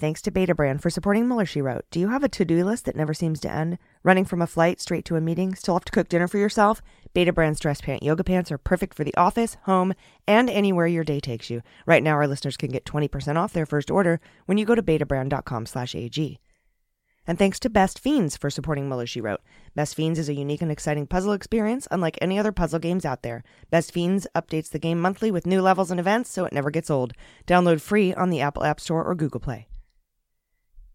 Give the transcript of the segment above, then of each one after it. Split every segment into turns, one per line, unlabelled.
Thanks to Betabrand for supporting Mueller, She Wrote. Do you have a to do list that never seems to end? Running from a flight straight to a meeting? Still have to cook dinner for yourself? Betabrand's dress pant yoga pants are perfect for the office, home, and anywhere your day takes you. Right now, our listeners can get 20% off their first order when you go to betabrand.com slash AG. And thanks to Best Fiends for supporting Mueller, She Wrote. Best Fiends is a unique and exciting puzzle experience unlike any other puzzle games out there. Best Fiends updates the game monthly with new levels and events so it never gets old. Download free on the Apple App Store or Google Play.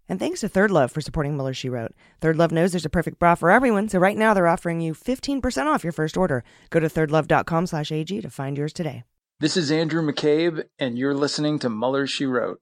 And thanks to ThirdLove for supporting Mueller, She Wrote. ThirdLove knows there's a perfect bra for everyone, so right now they're offering you 15% off your first order. Go to thirdlove.com slash AG to find yours today.
This is Andrew McCabe, and you're listening to Mueller, She Wrote.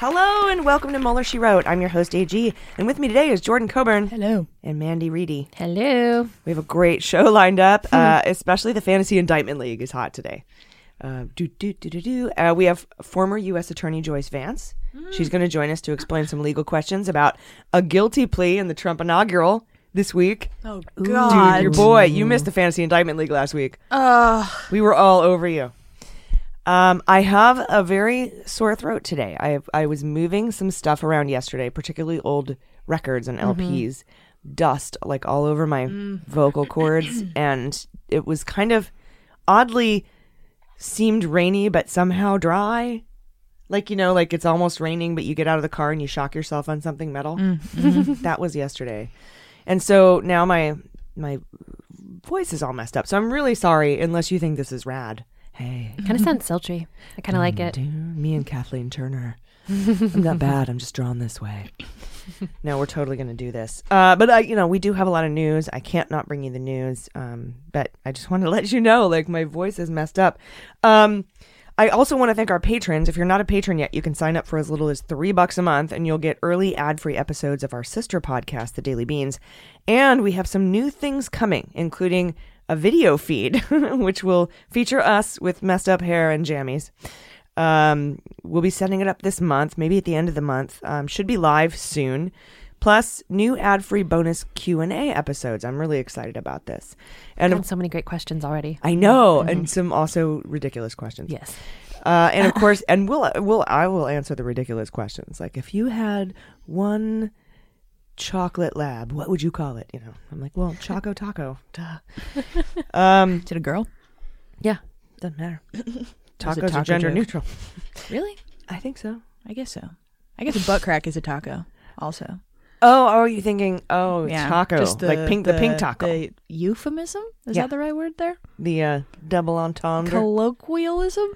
Hello and welcome to Mueller, She Wrote. I'm your host, AG, and with me today is Jordan Coburn.
Hello.
And Mandy Reedy.
Hello.
We have a great show lined up, uh, especially the Fantasy Indictment League is hot today. Uh, do, do, do, do, do. Uh, we have former U.S. Attorney Joyce Vance. She's going to join us to explain some legal questions about a guilty plea in the Trump inaugural this week.
Oh God,
Dude, your boy, you missed the Fantasy Indictment League last week.
Uh,
We were all over you. Um, I have a very sore throat today. I I was moving some stuff around yesterday, particularly old records and mm-hmm. LPs, dust like all over my mm. vocal cords, and it was kind of oddly seemed rainy, but somehow dry. Like you know, like it's almost raining, but you get out of the car and you shock yourself on something metal. Mm-hmm. that was yesterday, and so now my my voice is all messed up. So I'm really sorry, unless you think this is rad. Hey,
kind of sounds sultry. I kind of like it.
Me and Kathleen Turner. I'm not bad. I'm just drawn this way. no, we're totally going to do this. Uh, but I, you know, we do have a lot of news. I can't not bring you the news. Um, but I just want to let you know, like my voice is messed up. Um, I also want to thank our patrons. If you're not a patron yet, you can sign up for as little as three bucks a month, and you'll get early ad-free episodes of our sister podcast, The Daily Beans. And we have some new things coming, including a video feed, which will feature us with messed up hair and jammies. Um, we'll be setting it up this month, maybe at the end of the month. Um, should be live soon. Plus, new ad-free bonus Q and A episodes. I'm really excited about this. And
And so many great questions already.
I know, and some also ridiculous questions.
Yes.
Uh, and of course, and we'll we'll I will answer the ridiculous questions. Like if you had one chocolate lab, what would you call it? You know, I'm like, well, Choco Taco. Duh. Um,
Is it a girl?
yeah, doesn't matter. Tacos are
taco
gender
joke?
neutral.
Really?
I think so.
I guess so. I guess a butt crack is a taco. Also,
Oh, oh, you thinking? Oh,
yeah,
taco,
Just
like pink, the, pink taco,
The euphemism is
Yeah.
that the right word there?
the uh, double entendre.
Colloquialism.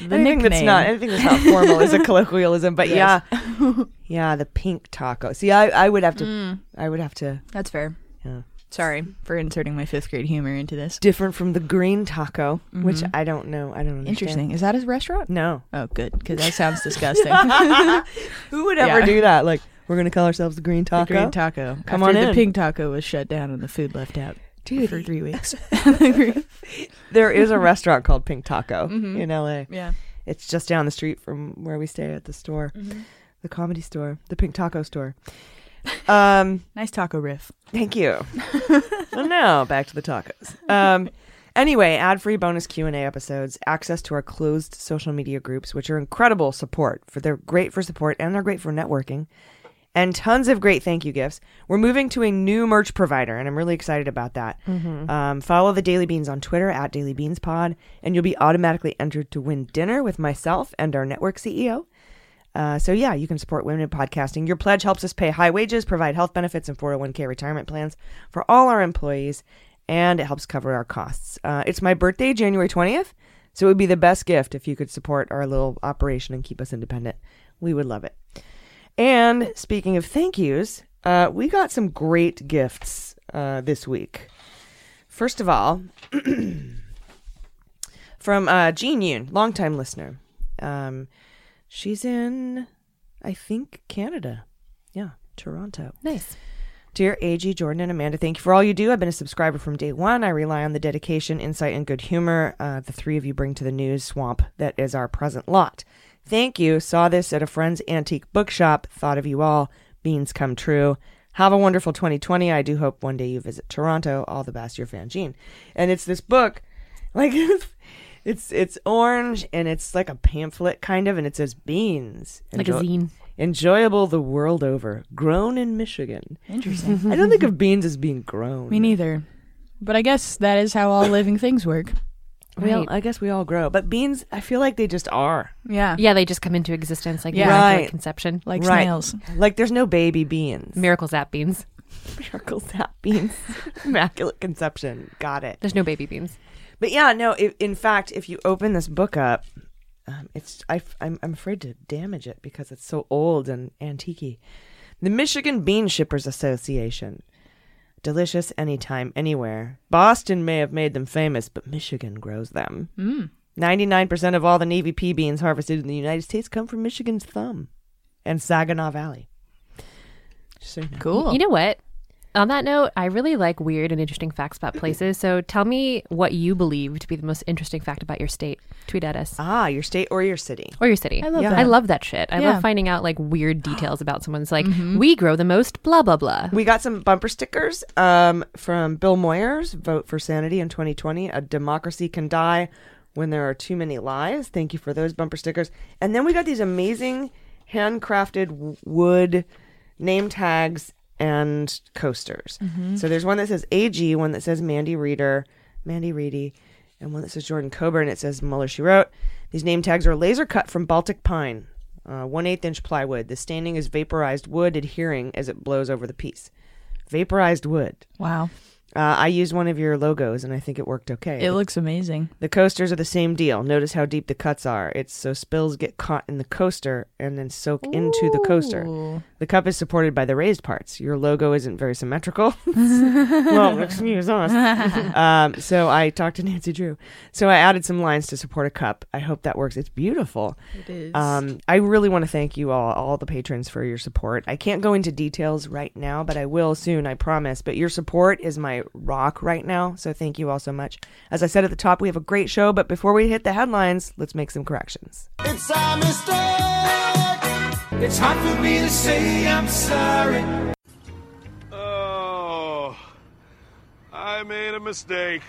The
anything that's not anything that's not formal is a colloquialism. But
Yes.
yeah, yeah, the pink taco. See, I, I would have to,
Mm.
I would have to.
That's fair.
Yeah.
Sorry for inserting my fifth grade humor into this.
different from the green taco, which
Mhm.
I don't know. I don't understand.
Interesting. Is that his restaurant?
No.
Oh, good, because that sounds disgusting.
Who would ever
Yeah.
do that? Like, we're gonna call ourselves the green
The
taco.
green taco.
Come
After
on
the
in.
pink taco was shut down and the food left out
Dude.
for three weeks.
There is a restaurant called Pink Taco
Mhm.
in LA.
yeah.
It's just down the street from where we stay at the store,
Mm-hmm.
the comedy store, the Pink Taco store. Um,
Nice taco riff.
Thank you. well, now back to the tacos. Um, anyway, ad-free bonus Q and A episodes, access to our closed social media groups, which are incredible support for they're great for support and they're great for networking, and tons of great thank you gifts. We're moving to a new merch provider, and I'm really excited about that. Um, follow the Daily Beans on Twitter at Daily Beans Pod, and you'll be automatically entered to win dinner with myself and our network CEO. Uh, so yeah, you can support women in podcasting. Your pledge helps us pay high wages, provide health benefits and 401k retirement plans for all our employees, and it helps cover our costs. Uh, it's my birthday, January 20th, so it would be the best gift if you could support our little operation and keep us independent. We would love it. And speaking of thank yous, uh, we got some great gifts uh, this week. First of all, from uh, Jean Yoon, longtime listener. Um, she's in, I think, Canada. Yeah, Toronto.
Nice.
Dear AG, Jordan, and Amanda, thank you for all you do. I've been a subscriber from day one. I rely on the dedication, insight, and good humor uh, the three of you bring to the news swamp that is our present lot. Thank you. Saw this at a friend's antique bookshop. Thought of you all. Beans come true. Have a wonderful 2020. I do hope one day you visit Toronto. All the best, your fan, Jean. And it's this book, like it's it's orange and it's like a pamphlet kind of, and it says beans,
Like a zine.
Enjoyable the world over. Grown in Michigan.
Interesting.
I don't think of beans as being grown.
Me neither. But I guess that is how all living things work.
We all,
Right.
I guess we all grow, but beans, I feel like they just are.
Yeah.
Yeah, they just come into existence like
Yeah.
immaculate
Right.
conception.
Like
Right.
snails.
Like there's no baby beans.
Miracle Zap beans.
Miracle sap beans. Immaculate conception. Got it.
There's no baby beans.
But yeah, no. If, in fact, if you open this book up, um, it's I, I'm I'm afraid to damage it because it's so old and antique. The Michigan Bean Shippers Association. Delicious anytime, anywhere. Boston may have made them famous, but Michigan grows them.
Mm.
99% of all the Navy pea beans harvested in the United States come from Michigan's thumb and Saginaw Valley. So.
Cool.
You know what? On that note, I really like weird and interesting facts about places. So tell me what you believe to be the most interesting fact about your state. Tweet at us.
Ah, your state or your city.
Or your city.
I love
Yeah.
that.
I love that shit. I
Yeah.
love finding out like weird details about someone's like, we grow the most blah blah blah.
We got some bumper stickers um, from Bill Moyers, Vote for Sanity in 2020. A democracy can die when there are too many lies. Thank you for those bumper stickers. And then we got these amazing handcrafted wood name tags and coasters. So there's one that says AG, one that says Mandy Reader, Mandy Reedy, and one that says Jordan Coburn. It says Mueller She Wrote. These name tags are laser cut from Baltic pine, uh, one eighth inch plywood. The staining is vaporized wood, adhering as it blows over the piece. Vaporized wood.
Wow.
Uh, I used one of your logos, and I think it worked okay.
It looks amazing.
The coasters are the same deal. Notice how deep the cuts are. It's so spills get caught in the coaster and then soak into the coaster. The cup is supported by the raised parts. Your logo isn't very symmetrical. well, excuse us. um, so I talked to Nancy Drew. So I added some lines to support a cup. I hope that works. It's beautiful.
It is.
Um, I really want to thank you all, all the patrons, for your support. I can't go into details right now, but I will soon, I promise. But your support is my rock right now, so thank you all so much. As I said at the top, we have a great show, but before we hit the headlines, let's make some corrections.
It's a mistake. It's hard for me to say I'm sorry.
Oh, I made a mistake.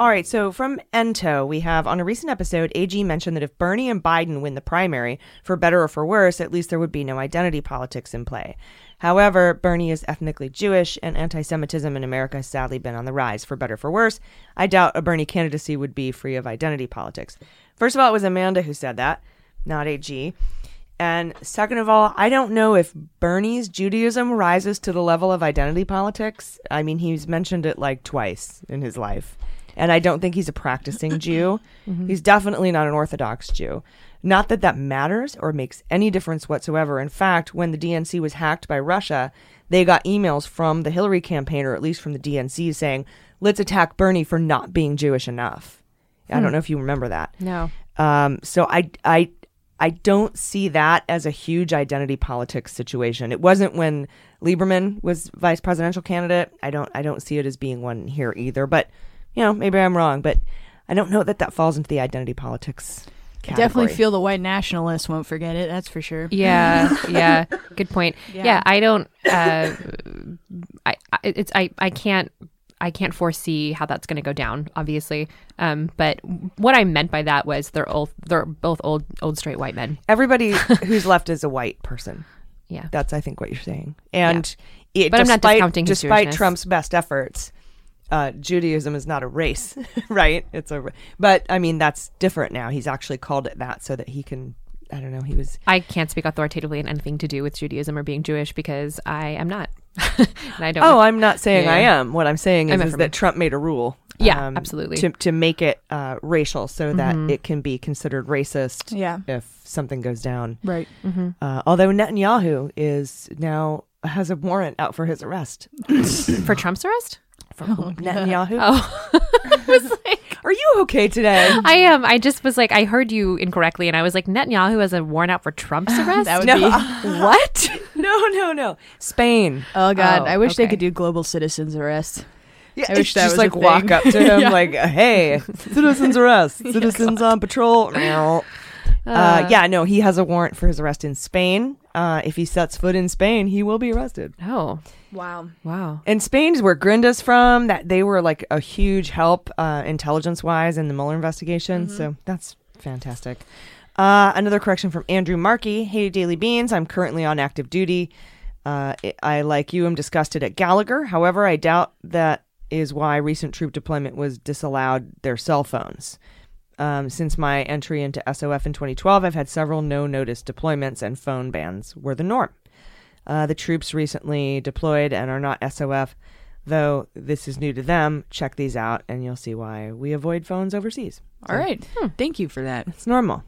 All right, so from Ento, we have on a recent episode, AG mentioned that if Bernie and Biden win the primary, for better or for worse, at least there would be no identity politics in play. However, Bernie is ethnically Jewish, and anti Semitism in America has sadly been on the rise, for better or for worse. I doubt a Bernie candidacy would be free of identity politics. First of all, it was Amanda who said that, not AG. And second of all, I don't know if Bernie's Judaism rises to the level of identity politics. I mean, he's mentioned it like twice in his life. And I don't think he's a practicing Jew. Mm-hmm. He's definitely not an Orthodox Jew. Not that that matters or makes any difference whatsoever. In fact, when the DNC was hacked by Russia, they got emails from the Hillary campaign, or at least from the DNC, saying, let's attack Bernie for not being Jewish enough. I don't know if you remember that.
No.
Um, so I, I, I don't see that as a huge identity politics situation. It wasn't when Lieberman was vice presidential candidate. I don't, I don't see it as being one here either. But you know, maybe I'm wrong. But I don't know that that falls into the identity politics.
I definitely feel the white nationalists won't forget it. That's for sure.
Yeah, yeah. Good point. Yeah,
Yeah.
I don't. Uh, I I- it's I I can't I can't foresee how that's going to go down. Obviously, um, but what I meant by that was they're old. They're both old old straight white men.
Everybody who's left is a white person.
Yeah,
That's I think what you're saying. And it,
But I'm not
despite,
discounting his
despite Trump's best efforts, uh, Judaism is not a race, right? It's a, but I mean that's different now. He's actually called it that so that he can. I don't know. He was.
I can't speak authoritatively on anything to do with Judaism or being Jewish because I am not. and I don't.
Oh, I'm not saying I am. What I'm saying
I
is, is that. Trump made a rule.
Yeah, absolutely.
To to make it uh, racial so that
Mhm.
it can be considered racist.
Yeah.
If something goes down.
Right.
Mhm.
Uh, although Netanyahu is now has a warrant out for his arrest.
for Trump's arrest.
From Netanyahu.
Oh,
Are you okay today?
I am. I just was like, I heard you incorrectly, and I was like, Netanyahu has a warrant out for Trump's arrest.
That would
No.
be
what? no, no, no. Spain.
Oh God,
Oh,
I wish they could do global citizens arrest.
Yeah,
I wish that
just
was a
like walk up to him
Yeah.
like, "Hey, citizens arrest, citizens on patrol." uh,
Uh,
yeah, no, he has a warrant for his arrest in Spain. Uh, if he sets foot in Spain, he will be arrested.
Oh,
Wow.
wow.
And Spain's where Grinda's from. That they were like a huge help, uh, intelligence wise, in the Mueller investigation. So that's fantastic. Uh, another correction from Andrew Markey. Hey, Daily Beans. I'm currently on active duty. Uh, I- I, like you, am disgusted at Gallagher. However, I doubt that is why recent troop deployment was disallowed their cell phones. Um, since my entry into SOF in 2012, I've had several no notice deployments, and phone bans were the norm. Uh, the troops recently deployed and are not SOF, though this is new to them. Check these out, and you'll see why we avoid phones overseas.
All right. Thank you for that.
It's normal.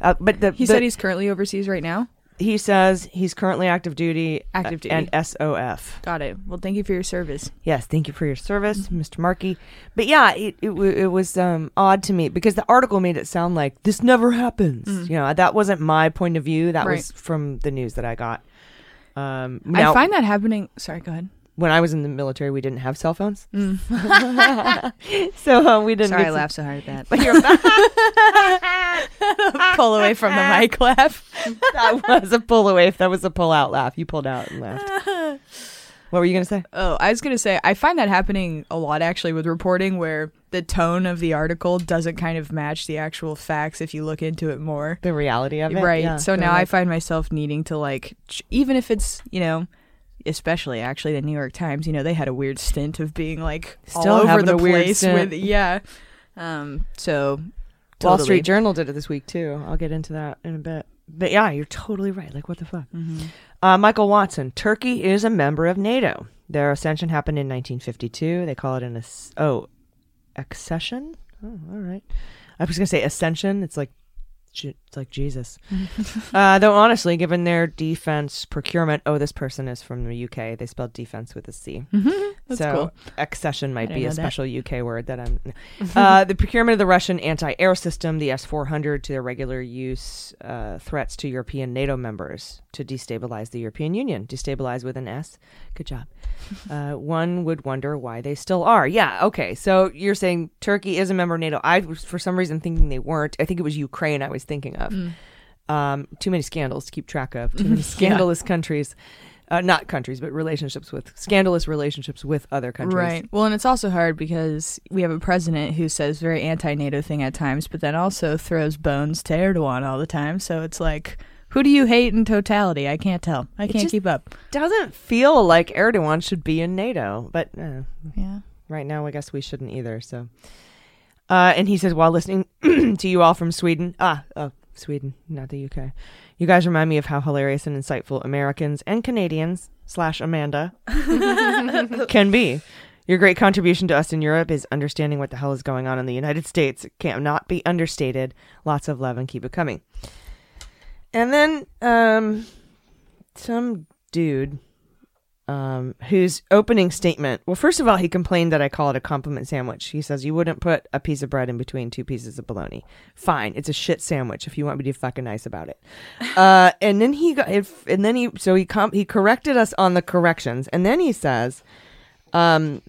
Uh, but the,
He
the-
said he's currently overseas right now.
He says he's currently active duty,
Active
duty, and. SOF.
Got it. Well, thank you for your service.
Yes, thank you for your service, Mr. Markey. But yeah, it it, it was um, odd to me because the article made it sound like this never happens. You know, that wasn't my point of view. That was from the news that I got. Um,
I find that happening. Sorry, go ahead.
When I was in the military, we didn't have cell phones, so uh, we didn't.
Sorry, I
to-
laughed so hard at that.
But you're
Pull away from the mic laugh.
that was a pull away. That was a pull out laugh. You pulled out and laughed. What were you gonna say?
Oh, I was gonna say I find that happening a lot actually with reporting where the tone of the article doesn't kind of match the actual facts if you look into it more.
The reality of it,
right?
yeah.
so now I find myself needing to like, ch- even if it's you know, especially actually the New York Times, you know, they had a weird stint of being like
Still
all over the place with yeah. Um. So
Wall
totally.
Street Journal did it this week too. I'll get into that in a bit. But yeah, you're totally right. Like, what the fuck?
Mm-hmm.
Uh, Michael Watson. Turkey is a member of NATO. Their ascension happened in 1952. They call it an as- oh accession. Oh, all right. I was gonna say ascension. It's like it's like Jesus. uh, though honestly, given their defense procurement, oh, this person is from the UK. They spelled defense with a C. So
cool.
accession might be a
know that.
special UK word that I'm. uh, the procurement of the Russian anti-air system, the S-400, to their regular use uh, threats to European NATO members to destabilize the European Union. Destabilize with an S. Good job. Uh, one would wonder why they still are. Yeah. Okay. So you're saying Turkey is a member of NATO. I was for some reason thinking they weren't. I think it was Ukraine. I was thinking of. Um, too many scandals to keep track of. Too many scandalous countries. Uh, not countries, but relationships with scandalous relationships with other countries.
Right. Well, and it's also hard because we have a president who says very anti-NATO thing at times, but then also throws bones to Erdogan all the time. So it's like, who do you hate in totality? I can't tell. I can't keep up.
Doesn't feel like Erdogan should be in NATO, but uh,
Yeah.
right now I guess we shouldn't either. So, uh, and he says while listening to you all from Sweden, ah, oh, Sweden, not the UK. You guys remind me of how hilarious and insightful Americans and Canadians slash Amanda can be. Your great contribution to us in Europe is understanding what the hell is going on in the United States. It cannot be understated. Lots of love and keep it coming. And then um, some dude um, whose opening statement. Well, first of all, he complained that I call it a compliment sandwich. He says you wouldn't put a piece of bread in between two pieces of bologna. Fine, it's a shit sandwich. If you want me to be fucking nice about it. Uh, and then he got, if, and then he, so he com- he corrected us on the corrections, and then he says, um,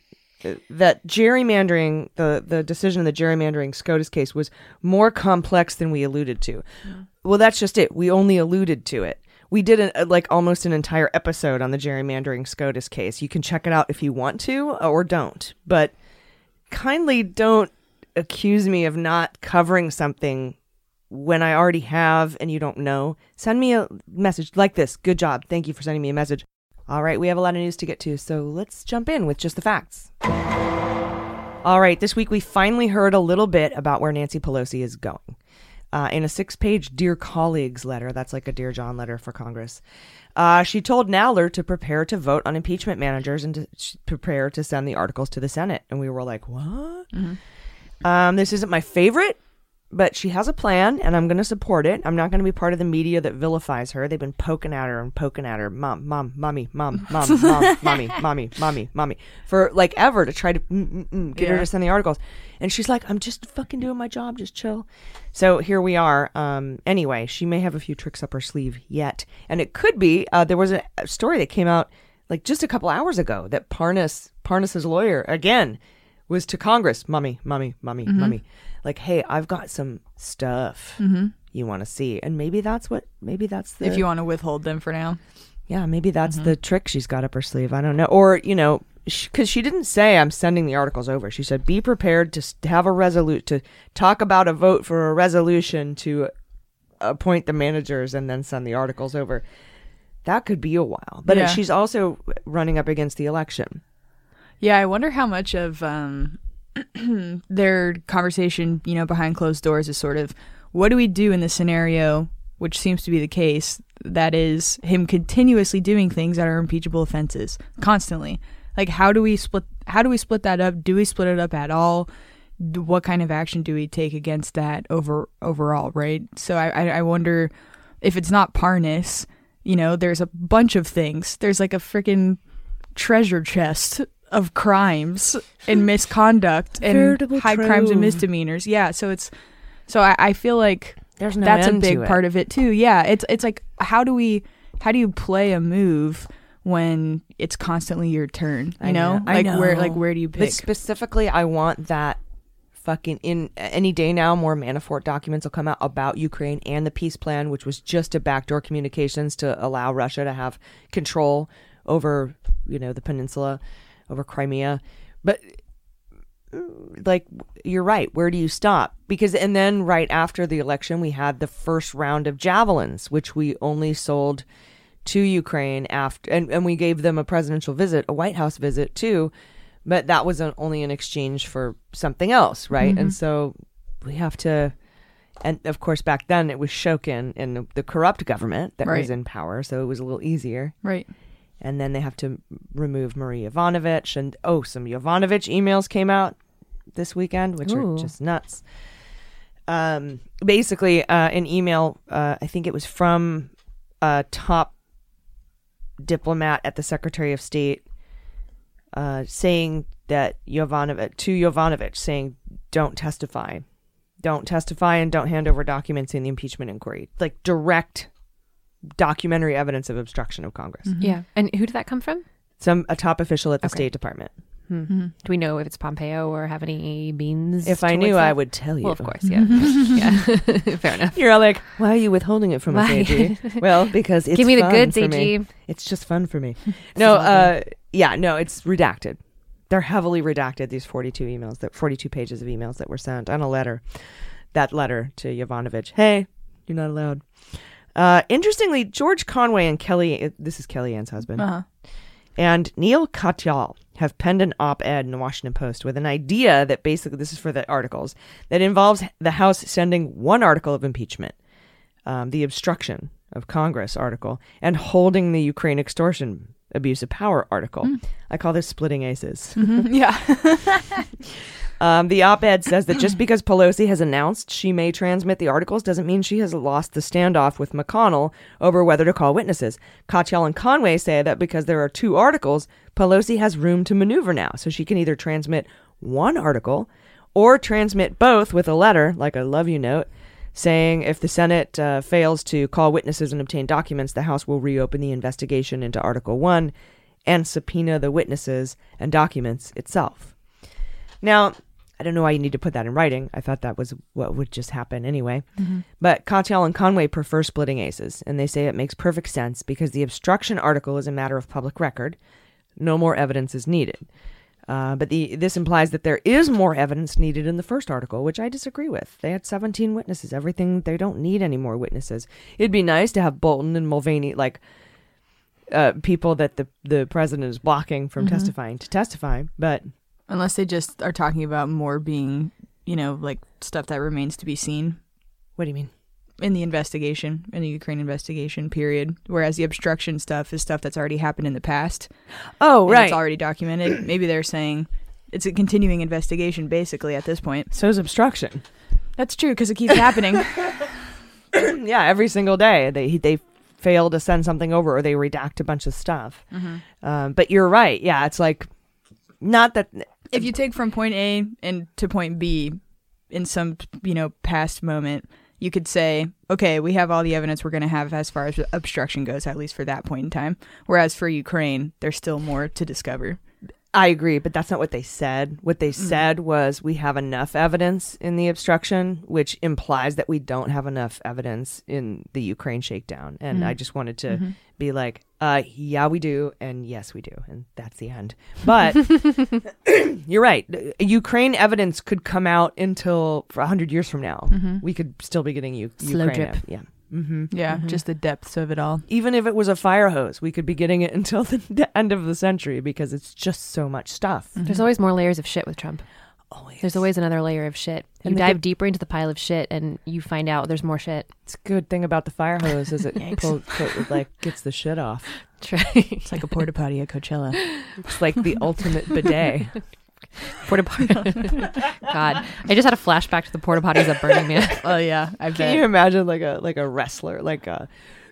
that gerrymandering the the decision of the gerrymandering SCOTUS case was more complex than we alluded to. Well, that's just it. We only alluded to it. We did an, uh, like almost an entire episode on the gerrymandering SCOTUS case. You can check it out if you want to or don't. But kindly don't accuse me of not covering something when I already have and you don't know. Send me a message like this. Good job. Thank you for sending me a message. All right, we have a lot of news to get to, so let's jump in with just the facts. All right, this week we finally heard a little bit about where Nancy Pelosi is going. Uh, in a six page Dear Colleagues letter, that's like a Dear John letter for Congress, uh, she told Nadler to prepare to vote on impeachment managers and to sh- prepare to send the articles to the Senate. And we were like, what? Um, this isn't my favorite, but she has a plan, and I'm going to support it. I'm not going to be part of the media that vilifies her. They've been poking at her and poking at her, mom, mom, mommy, mom, mom, mom, mommy, mommy, mommy, mommy, for like ever to try to mm, mm, mm, get her to send the articles. And she's like, I'm just fucking doing my job, just chill. So here we are. Um, anyway, she may have a few tricks up her sleeve yet, and it could be. Uh, there was a, story that came out like just a couple hours ago that Parnas Parnas's lawyer again was to Congress, mommy, mommy, mommy,
Mhm.
mommy, like, hey, I've got some stuff
Mhm.
you want to see, and maybe that's what, maybe that's the
if you want to withhold them for now.
yeah, maybe that's
Mhm.
the trick she's got up her sleeve. I don't know. Or, you know, because she didn't say I'm sending the articles over. She said be prepared to have a resolute to talk about a vote for a resolution to appoint the managers and then send the articles over. That could be a while. But
Yeah.
she's also running up against the election.
Yeah, I wonder how much of um, their conversation, you know, behind closed doors is sort of what do we do in this scenario, which seems to be the case, that is him continuously doing things that are impeachable offenses constantly. Like, how do we split? How do we split that up? Do we split it up at all? What kind of action do we take against that over overall? Right. So I I, wonder if it's not Parnas. You know, there's a bunch of things. There's like a freaking treasure chest of crimes and misconduct and
Veritable
high crimes and misdemeanors. Yeah, so it's so I, I feel like
There's no
that's a big part of it too. Yeah, it's it's like how do we how do you play a move when it's constantly your turn? You
I
know,
I
like where like where do you
But
pick?
specifically, I want that fucking in any day now. More Manafort documents will come out about Ukraine and the peace plan, which was just a backdoor communications to allow Russia to have control over, you know, the peninsula, over Crimea. But like you're right where do you stop because and then right after the election we had the first round of javelins which we only sold to ukraine after and, and we gave them a presidential visit a white house visit too but that was an, only in exchange for something else right
Mhm.
and so we have to and of course back then it was shokin and the, the corrupt government that
Right.
was in power so it was a little easier
Right.
And then they have to remove Marie Yovanovitch. And oh, some Yovanovitch emails came out this weekend, which
Ooh.
are just nuts. Um, basically, uh, an email, uh, I think it was from a top diplomat at the Secretary of State uh, saying that Yovanovitch, to Yovanovitch, saying, don't testify. Don't testify and don't hand over documents in the impeachment inquiry. Like direct documentary evidence of obstruction of Congress.
Yeah. And who did that come from?
Some a top official at the
Okay.
State Department.
Hmm.
Mm-hmm.
Do we know if it's Pompeo or have any beans?
If I knew,
that?
I would tell you.
Well, of course, yeah. yeah. Fair enough.
You're all like, why are you withholding it from us, AG? well, because it's
Give me the
fun
goods,
for me. It's just fun for me. no, uh, yeah, no, it's redacted. They're heavily redacted. These 42 emails, that 42 pages of emails that were sent, and a letter. That letter to Yovanovitch. Hey, you're not allowed. Uh, interestingly, George Conway and Kelly. This is Kellyanne's husband.
Uh-huh.
and Neil Katyal have penned an op-ed in the Washington Post with an idea that basically this is for the articles that involves the House sending one article of impeachment, um, the obstruction of Congress article, and holding the Ukraine extortion abuse of power article. I call this splitting aces.
Mhm, Yeah.
Um, the op ed says that just because Pelosi has announced she may transmit the articles doesn't mean she has lost the standoff with McConnell over whether to call witnesses. Katyal and Conway say that because there are two articles, Pelosi has room to maneuver now. So she can either transmit one article or transmit both with a letter, like a love you note, saying if the Senate uh, fails to call witnesses and obtain documents, the House will reopen the investigation into Article 1 and subpoena the witnesses and documents itself. Now, I don't know why you need to put that in writing. I thought that was what would just happen anyway.
Mhm.
But Katyal and Conway prefer splitting aces, and they say it makes perfect sense because the obstruction article is a matter of public record. No more evidence is needed. Uh, but the this implies that there is more evidence needed in the first article, which I disagree with. They had 17 witnesses. Everything they don't need any more witnesses. It'd be nice to have Bolton and Mulvaney like uh, people that the the president is blocking from
Mhm.
testifying to testify, but
Unless they just are talking about more being, you know, like stuff that remains to be seen.
What do you mean?
In the investigation, in the Ukraine investigation period. Whereas the obstruction stuff is stuff that's already happened in the past.
Oh,
and
right.
It's already documented. Maybe they're saying it's a continuing investigation basically at this point.
So is obstruction.
That's true because it keeps happening.
yeah, every single day they they fail to send something over or they redact a bunch of stuff.
Mhm.
Um, but you're right. Yeah, it's like not that
if you take from point A and to point B in some you know past moment, you could say, okay, we have all the evidence we're going to have as far as obstruction goes, at least for that point in time. Whereas for Ukraine, there's still more to discover.
I agree, but that's not what they said. What they
Mm-hmm.
said was we have enough evidence in the obstruction, which implies that we don't have enough evidence in the Ukraine shakedown. And I
Mhm.
just wanted to
Mhm.
be like, uh, yeah, we do, and yes, we do, and that's the end. But you're right. Ukraine evidence could come out until for hundred years from now.
Mhm.
We could still be getting U-
Slow
Ukraine.
drip.
ev- Yeah. Mm-hmm.
Yeah, just the depths of it all.
Even if it was a fire hose, we could be getting it until the, the end of the century because it's just so much stuff.
There's always more layers of shit with Trump. Always. There's always another layer of shit. You
And
dive
good-
deeper into the pile of shit and you find out there's more shit.
It's a good thing about the fire hose is it
Yikes.
pull, pull- like gets the shit off.
It's like a porta potty at Coachella.
It's like the ultimate bidet.
Porta potty. God, I just had a flashback to the porta potties at Burning Man.
Oh yeah, I
Can you imagine like a like a wrestler like a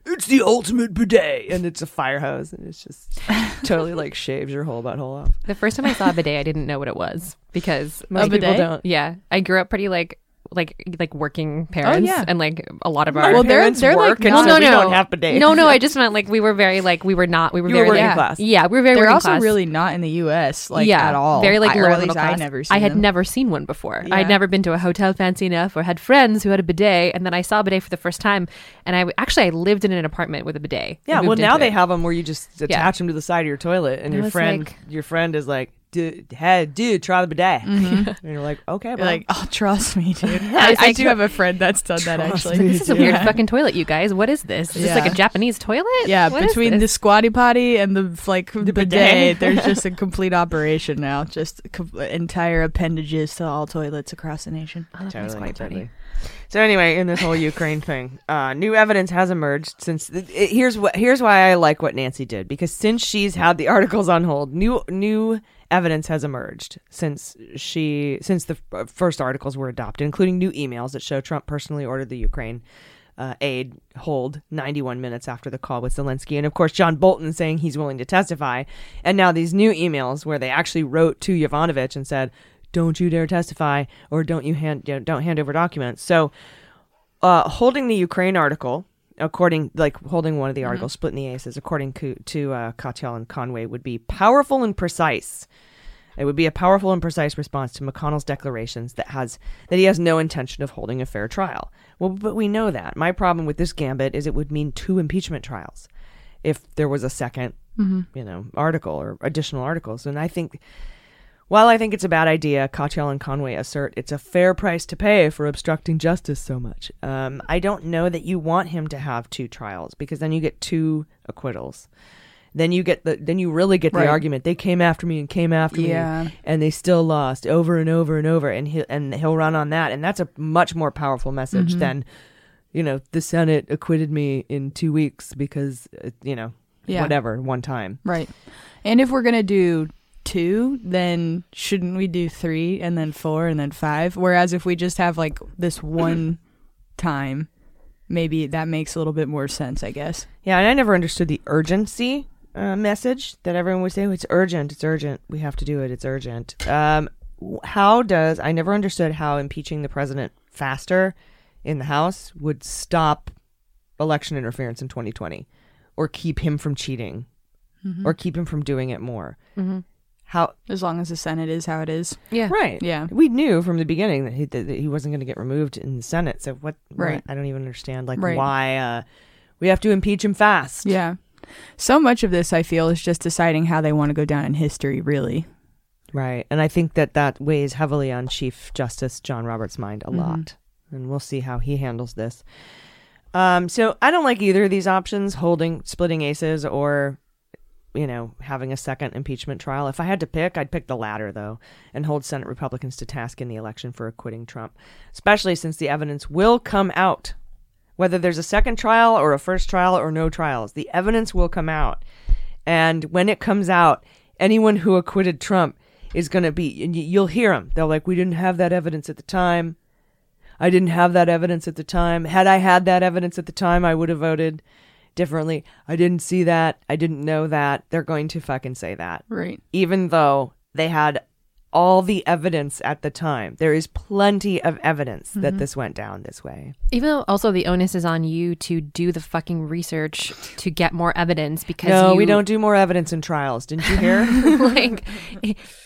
it's the ultimate bidet and it's a fire hose and it's just totally like shaves your whole butthole off.
The first time I saw a bidet, I didn't know what it was because
Most people bidet? don't.
Yeah, I grew up pretty like like like working oh, parents
yeah.
and like a lot of our
Well, they're- they're, like,
and
not-
so
no,
we
no,
don't have bidets.
No, no, I just meant like we were very like we were not we were
You were
very
working
like,
class.
Yeah, we were very
They're also
class.
really not in the U.S. like
yeah,
at all.
Very like
I, or
lower middle class.
I never seen
I had
them.
never seen one before. I had
Yeah.
never been to a hotel fancy enough or had friends who had a bidet, and then I saw a bidet for the first time. And I actually I lived in an apartment with a bidet.
Yeah, well now they
it.
have them where you just attach them to the side of your toilet and
I
your friend
like-
your friend is like dude, hey, dude, try the bidet.
Mhm.
and you're like, okay,
You're
bro.
like, oh, trust me, dude.
I
I,
was
I
like,
do have a friend that's done that actually.
me,
This is a weird
Yeah.
fucking toilet, you guys. What is this? Is this like a Japanese toilet?
Yeah,
What is
between the
this?
squatty potty and the like bidet,
bidet.
there's just a complete operation now. Just com- entire appendages to all toilets across the nation.
Oh, that was quite funny.
So anyway, in this whole Ukraine thing, uh, new evidence has emerged since. It, it- here's what here's why I like what Nancy did because since she's had the articles on hold, new new evidence has emerged since she since the first articles were adopted, including new emails that show Trump personally ordered the Ukraine. Uh, aid hold 91 minutes after the call with Zelensky, and of course John Bolton saying he's willing to testify, and now these new emails where they actually wrote to Yovanovitch and said, "Don't you dare testify, or don't you hand don't hand over documents." So uh, holding the Ukraine article, according like holding one of the articles, splitting the aces, according to, to uh, Katyal and Conway, would be powerful and precise. It would be a powerful and precise response to McConnell's declarations that has that he has no intention of holding a fair trial. Well, but we know that. My problem with this gambit is it would mean two impeachment trials if there was a 2nd you know, article or additional articles. And I think while I think it's a bad idea, Cottrell and Conway assert it's a fair price to pay for obstructing justice so much. Um, I don't know that you want him to have two trials because then you get two acquittals. Then you get the then you really get the
Right.
argument. They came after me and came after
Yeah.
me, and they still lost over and over and over. And he and he'll run on that, and that's a much more powerful message
Mhm.
than, you know, the Senate acquitted me in two weeks because uh, you know,
Yeah.
whatever one time.
Right. And if we're gonna do two, then shouldn't we do three and then four and then five? Whereas if we just have like this one time, maybe that makes a little bit more sense, I guess.
Yeah, and I never understood the urgency uh, message that everyone would say. Oh, it's urgent. It's urgent. We have to do it. It's urgent. Um, how does I never understood how impeaching the president faster in the House would stop election interference in 2020, or keep him from cheating,
Mhm.
or keep him from doing it more.
Mhm.
How
As long as the Senate is how it is.
Yeah.
right?
Yeah.
we knew from the beginning that he that he wasn't going to get removed in the Senate. So what? what-
Right.
I don't even understand like
Right.
why uh, we have to impeach him fast.
Yeah. So much of this, I feel, is just deciding how they want to go down in history, really.
Right. And I think that that weighs heavily on Chief Justice John Roberts' mind a
Mhm.
lot. And we'll see how he handles this. Um, so I don't like either of these options, holding, splitting aces, or you know, having a second impeachment trial. If I had to pick, I'd pick the latter, though, and hold Senate Republicans to task in the election for acquitting Trump, especially since the evidence will come out. Whether there's a second trial or a first trial or no trials, the evidence will come out. And when it comes out, anyone who acquitted Trump is going to be, and you'll hear them. They're like, we didn't have that evidence at the time. I didn't have that evidence at the time. Had I had that evidence at the time, I would have voted differently. I didn't see that. I didn't know that. They're going to fucking say that.
Right.
Even though they had all the evidence at the time. There is plenty of evidence that
Mhm.
this went down this way.
Even though also the onus is on you to do the fucking research to get more evidence because
No,
you,
we don't do more evidence in trials. Didn't you hear?
like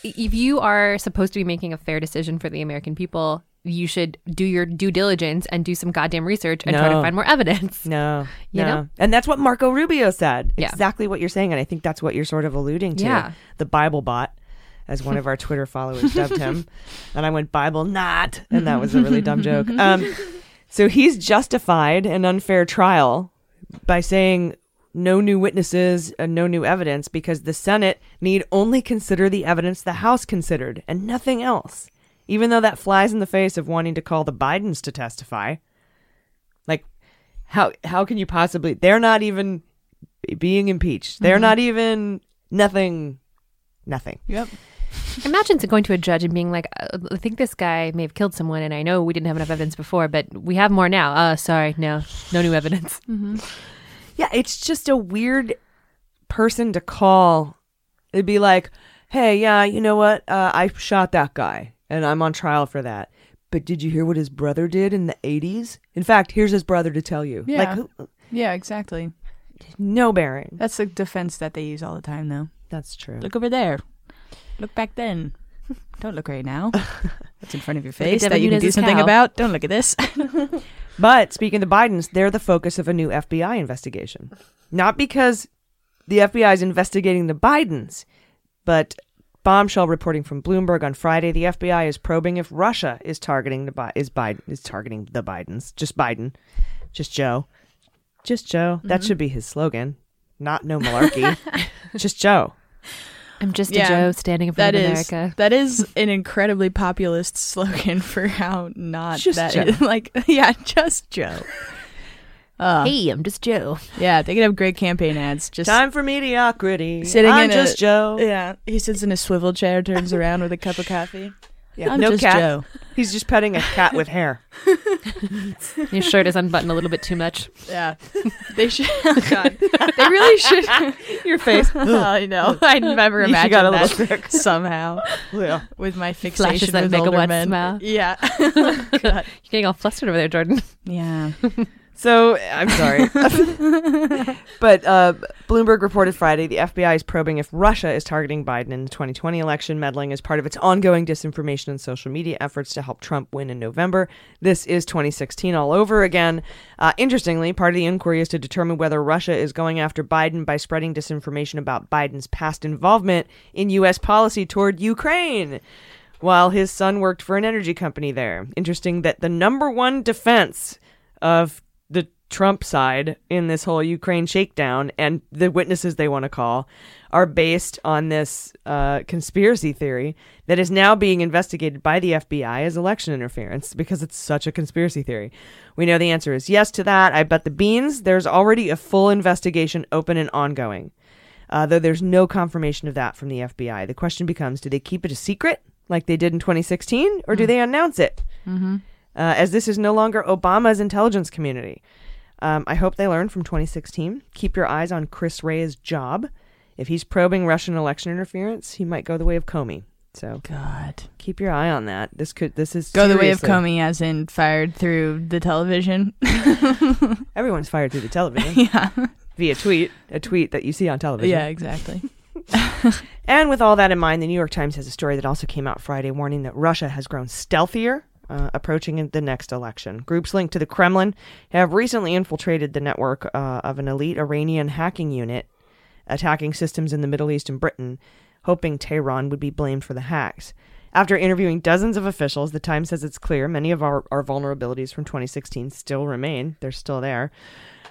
if you are supposed to be making a fair decision for the American people, you should do your due diligence and do some goddamn research and try to find more evidence.
No,
You
no.
know?
And that's what Marco Rubio said.
Yeah.
Exactly what you're saying. And I think that's what you're sort of alluding to.
Yeah.
The Bible bot, as one of our Twitter followers dubbed him. And I went, Bible not. And that was a really dumb joke. Um, so he's justified an unfair trial by saying no new witnesses and no new evidence because the Senate need only consider the evidence the House considered and nothing else. Even though that flies in the face of wanting to call the Bidens to testify. Like how how can you possibly they're not even being impeached. They're
Mhm.
not even nothing nothing.
Yep.
Imagine going to a judge and being like, uh, I think this guy may have killed someone, and I know we didn't have enough evidence before, but we have more now. Uh, sorry, no, no new evidence.
Yeah, it's just a weird person to call. It'd be like, "Hey, yeah, you know what? Uh, I shot that guy, and I'm on trial for that. But did you hear what his brother did in the '80s? In fact, here's his brother to tell you.
Yeah.
Like, who-
yeah, exactly.
no bearing.
That's the defense that they use all the time, though.
That's true.
Look over there. Look back then. Don't look right now. That's in front of your face that you can do something
cow.
about. Don't look at this.
But speaking of the Bidens, they're the focus of a new FBI investigation. Not because the FBI is investigating the Bidens, but bombshell reporting from Bloomberg on Friday, the FBI is probing if Russia is targeting the Bi- is Biden is targeting the Bidens, just Biden, just Joe, just Joe. That
Mhm.
should be his slogan. Not no malarkey, just Joe.
I'm just a Joe standing in front
that
of
is-
America.
That is an incredibly populist slogan for how not
Just
that
Joe.
is- like yeah, just Joe. Uh,
hey, I'm just Joe.
Yeah, they could have great campaign ads. Just
Time for mediocrity.
sitting
I'm
in
just
a,
Joe.
Yeah, he sits in a swivel chair, turns around with a cup of coffee.
Yeah,
I'm
no
just
cat.
Joe.
He's just petting a cat with hair.
Your shirt is unbuttoned a little bit too much.
Yeah, they should. Oh God, they really should.
Your face.
I know. I never
You
imagined
got a little
that
sick.
somehow.
Yeah.
with my
Flashes
fixation
that
with
make
older
wet
men.
smile.
Yeah.
You're getting all flustered over there, Jordan.
Yeah.
So I'm sorry, but uh, Bloomberg reported Friday the FBI is probing if Russia is targeting Biden in the 2020 election, meddling as part of its ongoing disinformation and social media efforts to help Trump win in November. This is 2016 all over again. Uh, interestingly, part of the inquiry is to determine whether Russia is going after Biden by spreading disinformation about Biden's past involvement in U.S. policy toward Ukraine while his son worked for an energy company there. Interesting that the number one defense of the Trump side in this whole Ukraine shakedown and the witnesses they want to call are based on this uh, conspiracy theory that is now being investigated by the FBI as election interference because it's such a conspiracy theory. We know the answer is yes to that. I bet the beans. There's already a full investigation open and ongoing. Uh, though there's no confirmation of that from the FBI. The question becomes do they keep it a secret like they did in 2016 or do they announce it?
Mm-hmm.
Uh, as this is no longer Obama's intelligence community. Um, I hope they learned from 2016. Keep your eyes on Chris Wray's job. If he's probing Russian election interference, he might go the way of Comey. So
God,
keep your eye on that. This could this is
Go the way of Comey, as in fired through the television.
Everyone's fired through the television.
yeah.
Via tweet, a tweet that you see on television.
Yeah, exactly.
And with all that in mind, the New York Times has a story that also came out Friday warning that Russia has grown stealthier uh, approaching the next election. Groups linked to the Kremlin have recently infiltrated the network uh, of an elite Iranian hacking unit attacking systems in the Middle East and Britain, hoping Tehran would be blamed for the hacks. After interviewing dozens of officials, the Times says it's clear many of our, our vulnerabilities from 2016 still remain. They're still there.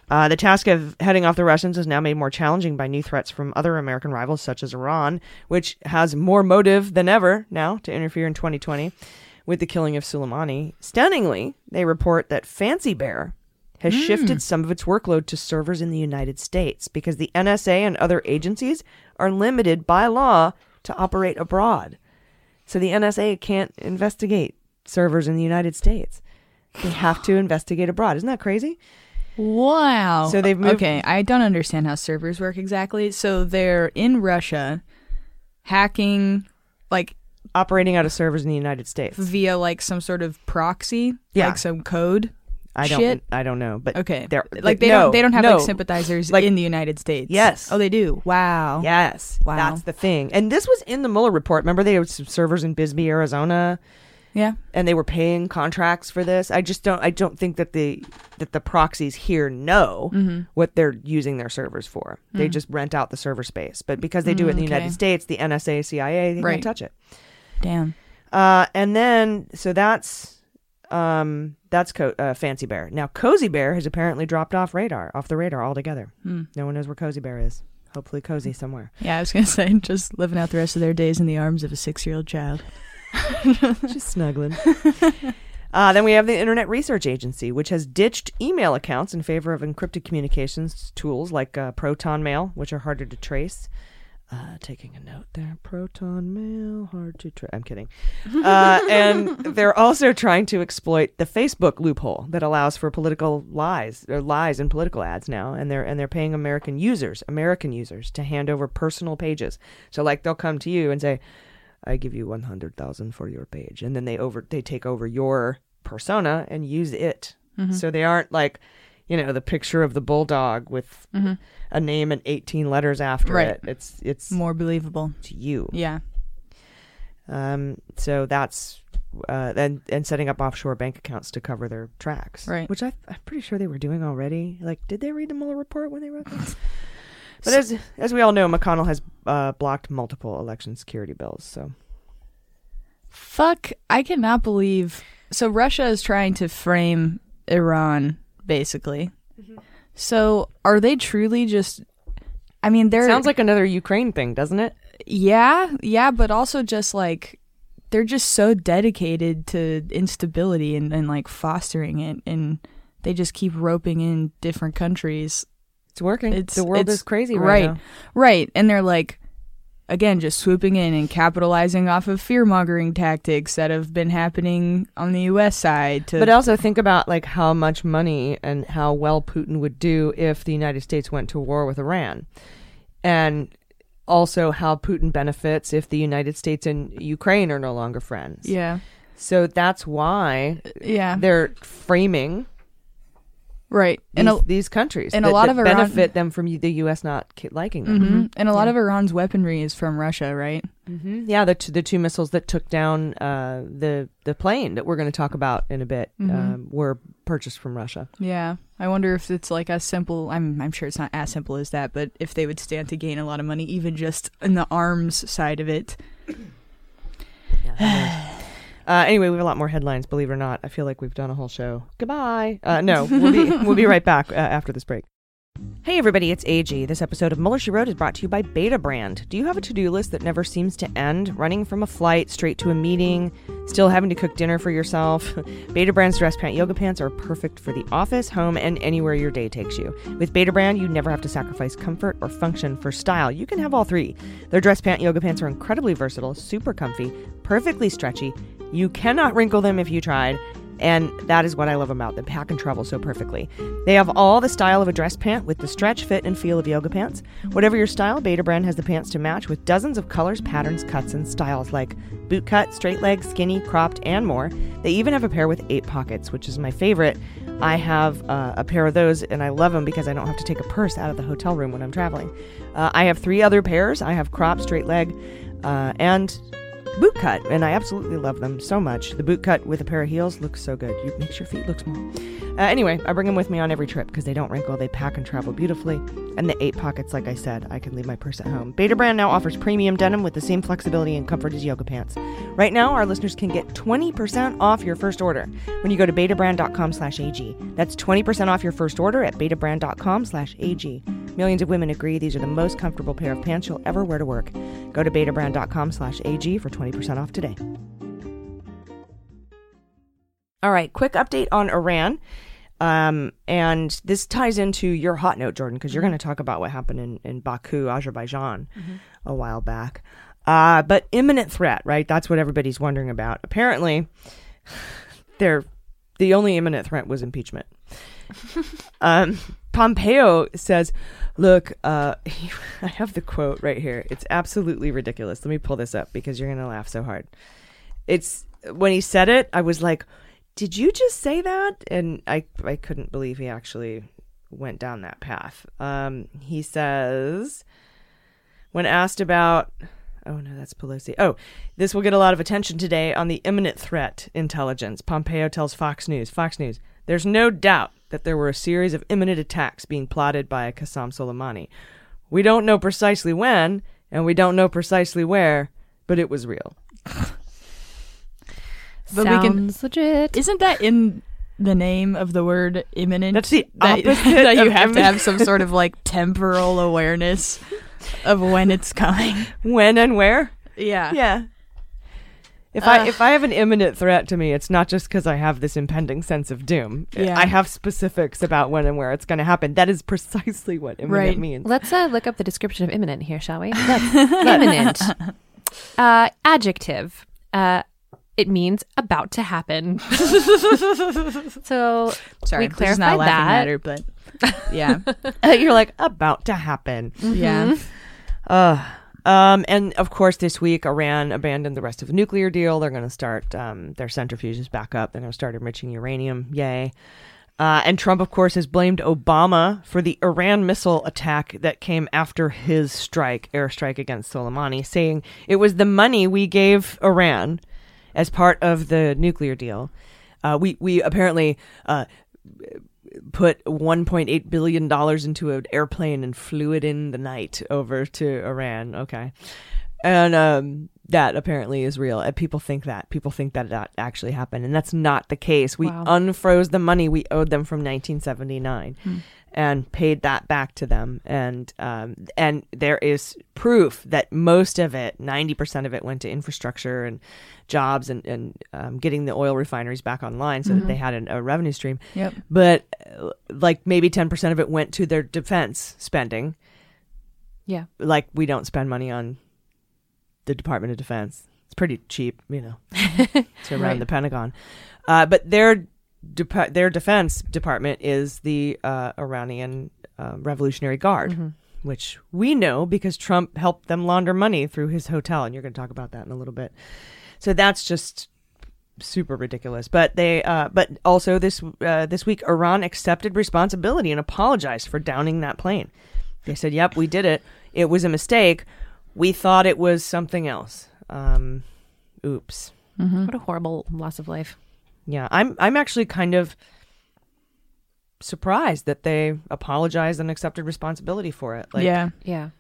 Uh, the task of heading off the Russians is now made more challenging by new threats from other American rivals, such as Iran, which has more motive than ever now to interfere in 2020 with the killing of Soleimani. Stunningly, they report that Fancy Bear has
Hmm.
shifted some of its workload to servers in the United States because the NSA and other agencies are limited by law to operate abroad. So the NSA can't investigate servers in the United States. They have to investigate abroad. Isn't that crazy?
Wow.
So they've moved-
Okay, I don't understand how servers work exactly. So they're in Russia, hacking, like
Operating out of servers in the United States.
via like some sort of proxy,
Yeah.
like some code.
I don't
shit?
I don't know, but
Okay,
they're
like they
no,
don't they don't have
no.
like sympathizers
Like-
in the United States.
Yes.
Oh, they do. Wow.
Yes.
Wow.
That's the thing. And this was in the Mueller report. Remember they had some servers in Bisbee, Arizona?
Yeah.
And they were paying contracts for this. I just don't I don't think that the that the proxies here know
Mhm.
what they're using their servers for. They
Mm.
just rent out the server space. But because they do it in the
Mm,
United. States, the NSA, CIA, they
Right.
can't touch it.
Damn.
Uh, and then so that's um that's Co- uh, Fancy Bear. Now Cozy Bear has apparently dropped off radar, off the radar altogether.
Hmm.
No one knows where Cozy Bear is. Hopefully cozy somewhere.
Yeah, I was gonna say just living out the rest of their days in the arms of a six-year-old child.
Just snuggling. Uh, then we have the Internet Research Agency, which has ditched email accounts in favor of encrypted communications tools like uh, Proton Mail, which are harder to trace. Uh, taking a note there. Proton Mail, hard to trace. I'm kidding. Uh, and they're also trying to exploit the Facebook loophole that allows for political lies or lies in political ads now, and they're and they're paying American users, American users, to hand over personal pages. So like they'll come to you and say, I give you 100,000 for your page. And then they over they take over your persona and use it.
Mhm.
So they aren't like, you know, the picture of the bulldog with
Mhm.
a name and 18 letters after
Right.
it. It's it's
More believable.
to you.
Yeah.
Um so that's uh and and setting up offshore bank accounts to cover their tracks.
Right.
Which I I'm pretty sure they were doing already. Like did they read the Mueller report when they wrote this? But as as we all know, McConnell has uh, blocked multiple election security bills. So
Fuck, I cannot believe. So Russia is trying to frame Iran, basically.
Mm-hmm.
So are they truly just? I mean, they're
sounds like another Ukraine thing, doesn't it?
yeah, yeah, but also just like they're just so dedicated to instability and, and like fostering it, and they just keep roping in different countries.
It's working.
It's
the world
it's-
is crazy right,
right,
now.
right, and they're like. Again, just swooping in and capitalizing off of fear mongering tactics that have been happening on the U.S. side. To
But also think about like how much money and how well Putin would do if the United States went to war with Iran, and also how Putin benefits if the United States and Ukraine are no longer friends.
yeah,
So that's why
yeah,
they're framing
right,
these,
and a,
these countries
and a lot
that
of Iran-
benefit them from the U.S. not liking them.
Mhm. and a lot of Iran's weaponry is from Russia, right?
hmm Yeah, the t- the two missiles that took down uh, the the plane that we're going to talk about in a bit
Mhm.
um, were purchased from Russia.
Yeah, I wonder if it's like as simple. I'm I'm sure it's not as simple as that, but if they would stand to gain a lot of money, even just in the arms side of it.
Uh, anyway, we have a lot more headlines. Believe it or not, I feel like we've done a whole show. Goodbye. Uh, no, we'll be we'll be right back uh, after this break. Hey everybody, it's AG. This episode of Mueller She Wrote is brought to you by Betabrand. Do you have a to-do list that never seems to end? Running from a flight straight to a meeting, still having to cook dinner for yourself? Betabrand's dress pant yoga pants are perfect for the office, home, and anywhere your day takes you. With Betabrand, you never have to sacrifice comfort or function for style. You can have all three. Their dress pant yoga pants are incredibly versatile, super comfy, perfectly stretchy. You cannot wrinkle them if you tried. And that is what I love about them. Pack and travel so perfectly. They have all the style of a dress pant with the stretch, fit, and feel of yoga pants. Whatever your style, Betabrand has the pants to match with dozens of colors, patterns, cuts, and styles like boot cut, straight leg, skinny, cropped, and more. They even have a pair with eight pockets, which is my favorite. I have uh, a pair of those, and I love them because I don't have to take a purse out of the hotel room when I'm traveling. Uh, I have three other pairs. I have cropped, straight leg, uh, and boot cut, and I absolutely love them so much. The boot cut with a pair of heels looks so good. You makes your feet look small. Uh, anyway, I bring them with me on every trip because they don't wrinkle. They pack and travel beautifully. And the eight pockets, like I said, I can leave my purse at home. Betabrand now offers premium denim with the same flexibility and comfort as yoga pants. Right now, our listeners can get 20% off your first order when you go to betabrand.com slash AG. That's 20% off your first order at betabrand.com slash AG. Millions of women agree these are the most comfortable pair of pants you'll ever wear to work. Go to betabrand.com slash AG for 20% off today. All right, quick update on Iran. Um, and this ties into your hot note, Jordan, because you're going to talk about what happened in, in Baku, Azerbaijan, a while back. Uh, but imminent threat, right? That's what everybody's wondering about. Apparently, they're, the only imminent threat was impeachment. um, Pompeo says, "Look, uh, I have the quote right here. It's absolutely ridiculous. Let me pull this up because you're gonna laugh so hard. It's when he said it, I was like, "Did you just say that?" And I I couldn't believe he actually went down that path. Um, he says, when asked about Oh no, that's Pelosi. Oh, this will get a lot of attention today on the imminent threat intelligence. Pompeo tells Fox News. Fox News. There's no doubt that there were a series of imminent attacks being plotted by Qassem Soleimani. We don't know precisely when, and we don't know precisely where, but it was real.
But we can-
Sounds legit.
Isn't that in the name of the word imminent?
That's the
that,
opposite
that you
of
have to have some sort of like temporal awareness of when it's coming.
When and where?
Yeah.
Yeah. If I if I have an imminent threat to me, it's not just because I have this impending sense of doom.
Yeah.
I have specifics about when and where it's going to happen. That is precisely what imminent
Right.
means.
Let's uh, look up the description of imminent here, shall we? imminent. Uh, adjective. Uh, it means about to happen. so
Sorry,
we
this is not a laughing
that.
matter, but yeah.
You're like about to happen.
Yeah.
Uh, um, and of course, this week Iran abandoned the rest of the nuclear deal. They're going to start um, their centrifuges back up. They're going to start enriching uranium. Yay! Uh, and Trump, of course, has blamed Obama for the Iran missile attack that came after his strike, airstrike against Soleimani, saying it was the money we gave Iran as part of the nuclear deal. Uh, we we apparently uh, put 1.8 billion dollars into an airplane and flew it in the night over to Iran. Okay, and um, that apparently is real. And people think that people think that that actually happened, and that's not the case. We
Wow.
unfroze the money we owed them from 1979.
Hmm.
And paid that back to them, and um, and there is proof that most of it, ninety percent of it, went to infrastructure and jobs and and um, getting the oil refineries back online, so that
Mhm.
they had an, a revenue stream.
Yep.
But uh, like maybe ten percent of it went to their defense spending.
Yeah.
Like we don't spend money on the Department of Defense. It's pretty cheap, you know, to run
Right.
the Pentagon. Uh, but their depa- their defense department is the uh, Iranian uh, Revolutionary Guard,
Mhm.
which we know because Trump helped them launder money through his hotel, and you're going to talk about that in a little bit. So that's just super ridiculous. But they, uh, but also this uh, this week, Iran accepted responsibility and apologized for downing that plane. They said, "Yep, we did it. It was a mistake. We thought it was something else. Um, oops."
What a horrible loss of life.
Yeah, I'm I'm actually kind of surprised that they apologized and accepted responsibility for it. Like,
yeah.
Yeah.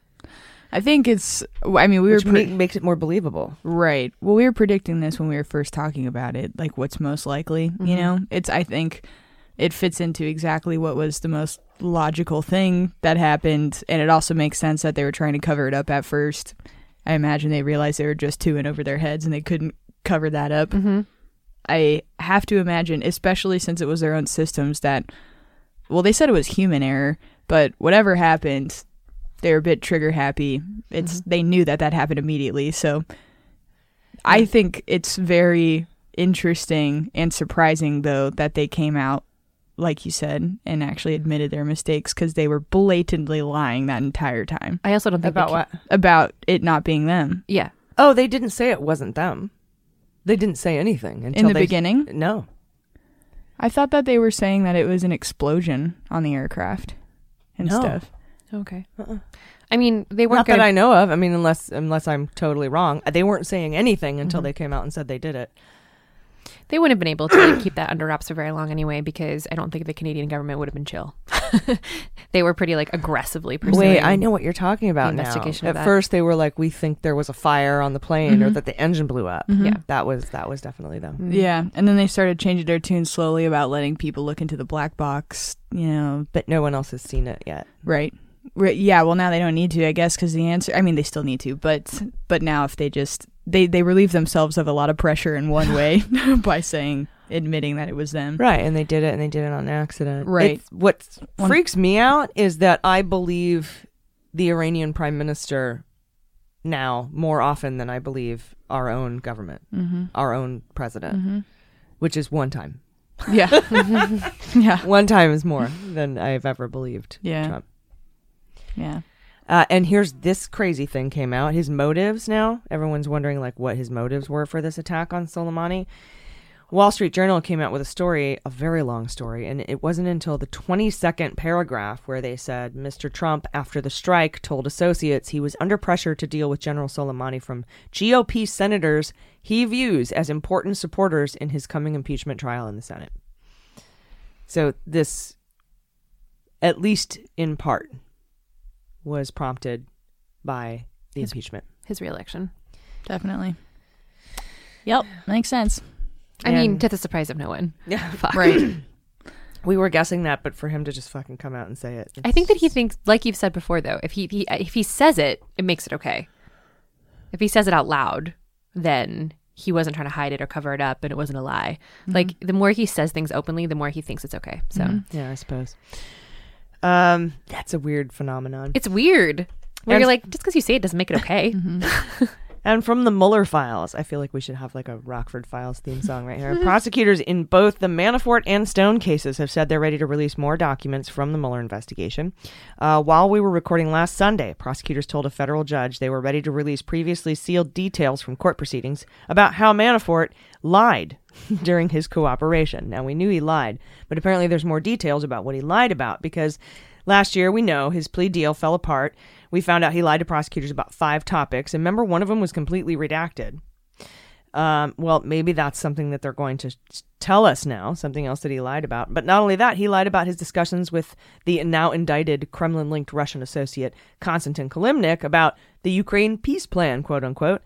I think it's. I mean, we
which
were pre-
makes it more believable.
right. Well, we were predicting this when we were first talking about it. Like, what's most likely? You
Mhm.
know, it's. I think it fits into exactly what was the most logical thing that happened, and it also makes sense that they were trying to cover it up at first. I imagine they realized they were just two in over their heads, and they couldn't cover that up.
Mm-hmm.
I have to imagine, especially since it was their own systems, that well, they said it was human error, but whatever happened, they were a bit trigger happy. It's mm-hmm. they knew that that happened immediately, so I think it's very interesting and surprising though that they came out like you said and actually mm-hmm. admitted their mistakes because they were blatantly lying that entire time
I also don't think
About what?
about it not being them
Yeah.
Oh, they didn't say it wasn't them. They didn't say anything until
in the
they-
beginning.
No,
I thought that they were saying that it was an explosion on the aircraft and
No.
stuff.
Okay. I mean, they weren't
Not that
gonna-
I know of. I mean, unless unless I'm totally wrong, they weren't saying anything until
Mhm.
they came out and said they did it.
They wouldn't have been able to like, keep that under wraps for very long anyway, because I don't think the Canadian government would have been chill. they were pretty like aggressively pursuing.
Wait, I know what you're talking about
the
now.
investigation
At first, they were like, "We think there was a fire on the plane, or
Mhm.
that the engine blew up."
Mhm. Yeah.
that was that was definitely them.
Yeah, and then they started changing their tune slowly about letting people look into the black box. You know,
but no one else has seen it yet.
Right. Right. Yeah. Well, now they don't need to, I guess, because the answer. I mean, they still need to, but but now if they just they they relieve themselves of a lot of pressure in one way by saying admitting that it was them.
Right, and they did it, and they did it on accident.
Right.
What freaks me out is that I believe the Iranian prime minister now more often than I believe our own government,
Mhm.
our own president,
Mhm.
which is one time.
Yeah. yeah.
One time is more than I've ever believed.
Yeah.
Trump.
Yeah.
Uh, and here's this crazy thing came out. His motives now. Everyone's wondering like what his motives were for this attack on Soleimani. Wall Street Journal came out with a story, a very long story, and it wasn't until the 22nd paragraph where they said Mr. Trump, after the strike, told associates he was under pressure to deal with General Soleimani from GOP senators he views as important supporters in his coming impeachment trial in the Senate. So this, at least in part, was prompted by the
His-
impeachment.
his reelection.
Definitely. Yep. Makes sense.
I mean, to the surprise of no one.
Yeah.
Fuck.
Right.
We were guessing that, but for him to just fucking come out and say it.
I think that he thinks, like you've said before, though, if he, he if he says it, it makes it okay. If he says it out loud, then he wasn't trying to hide it or cover it up, and it wasn't a lie.
Mhm.
Like the more he says things openly, the more he thinks it's okay. So
Mhm. yeah, I suppose. Um, that's a weird phenomenon.
it's weird. Where
And-
you're like, just because you say it doesn't make it okay.
And from the Mueller files, I feel like we should have like a Rockford Files theme song right here. Prosecutors in both the Manafort and Stone cases have said they're ready to release more documents from the Mueller investigation. Uh, while we were recording last Sunday, prosecutors told a federal judge they were ready to release previously sealed details from court proceedings about how Manafort lied during his cooperation. Now, we knew he lied, but apparently there's more details about what he lied about because Last year, we know his plea deal fell apart. We found out he lied to prosecutors about five topics, and remember, one of them was completely redacted. Um, well, maybe that's something that they're going to tell us now, something else that he lied about. But not only that, he lied about his discussions with the now indicted Kremlin linked Russian associate Konstantin Kilimnik about the Ukraine peace plan, quote unquote.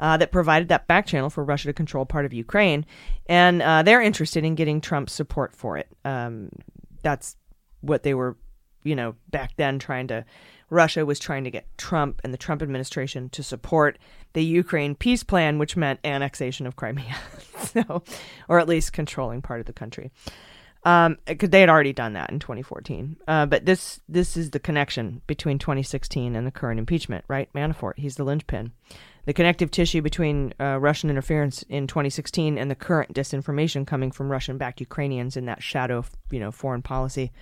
Uh, that provided that back channel for Russia to control part of Ukraine, and uh, they're interested in getting Trump's support for it. Um, that's what they were you know, back then trying to, Russia was trying to get Trump and the Trump administration to support the Ukraine peace plan, which meant annexation of Crimea, so, or at least controlling part of the country. Um, because they had already done that in 2014. Uh, but this this is the connection between 2016 and the current impeachment, right? Manafort, he's the linchpin. The connective tissue between uh, Russian interference in 2016 and the current disinformation coming from Russian-backed Ukrainians in that shadow, you know, foreign policy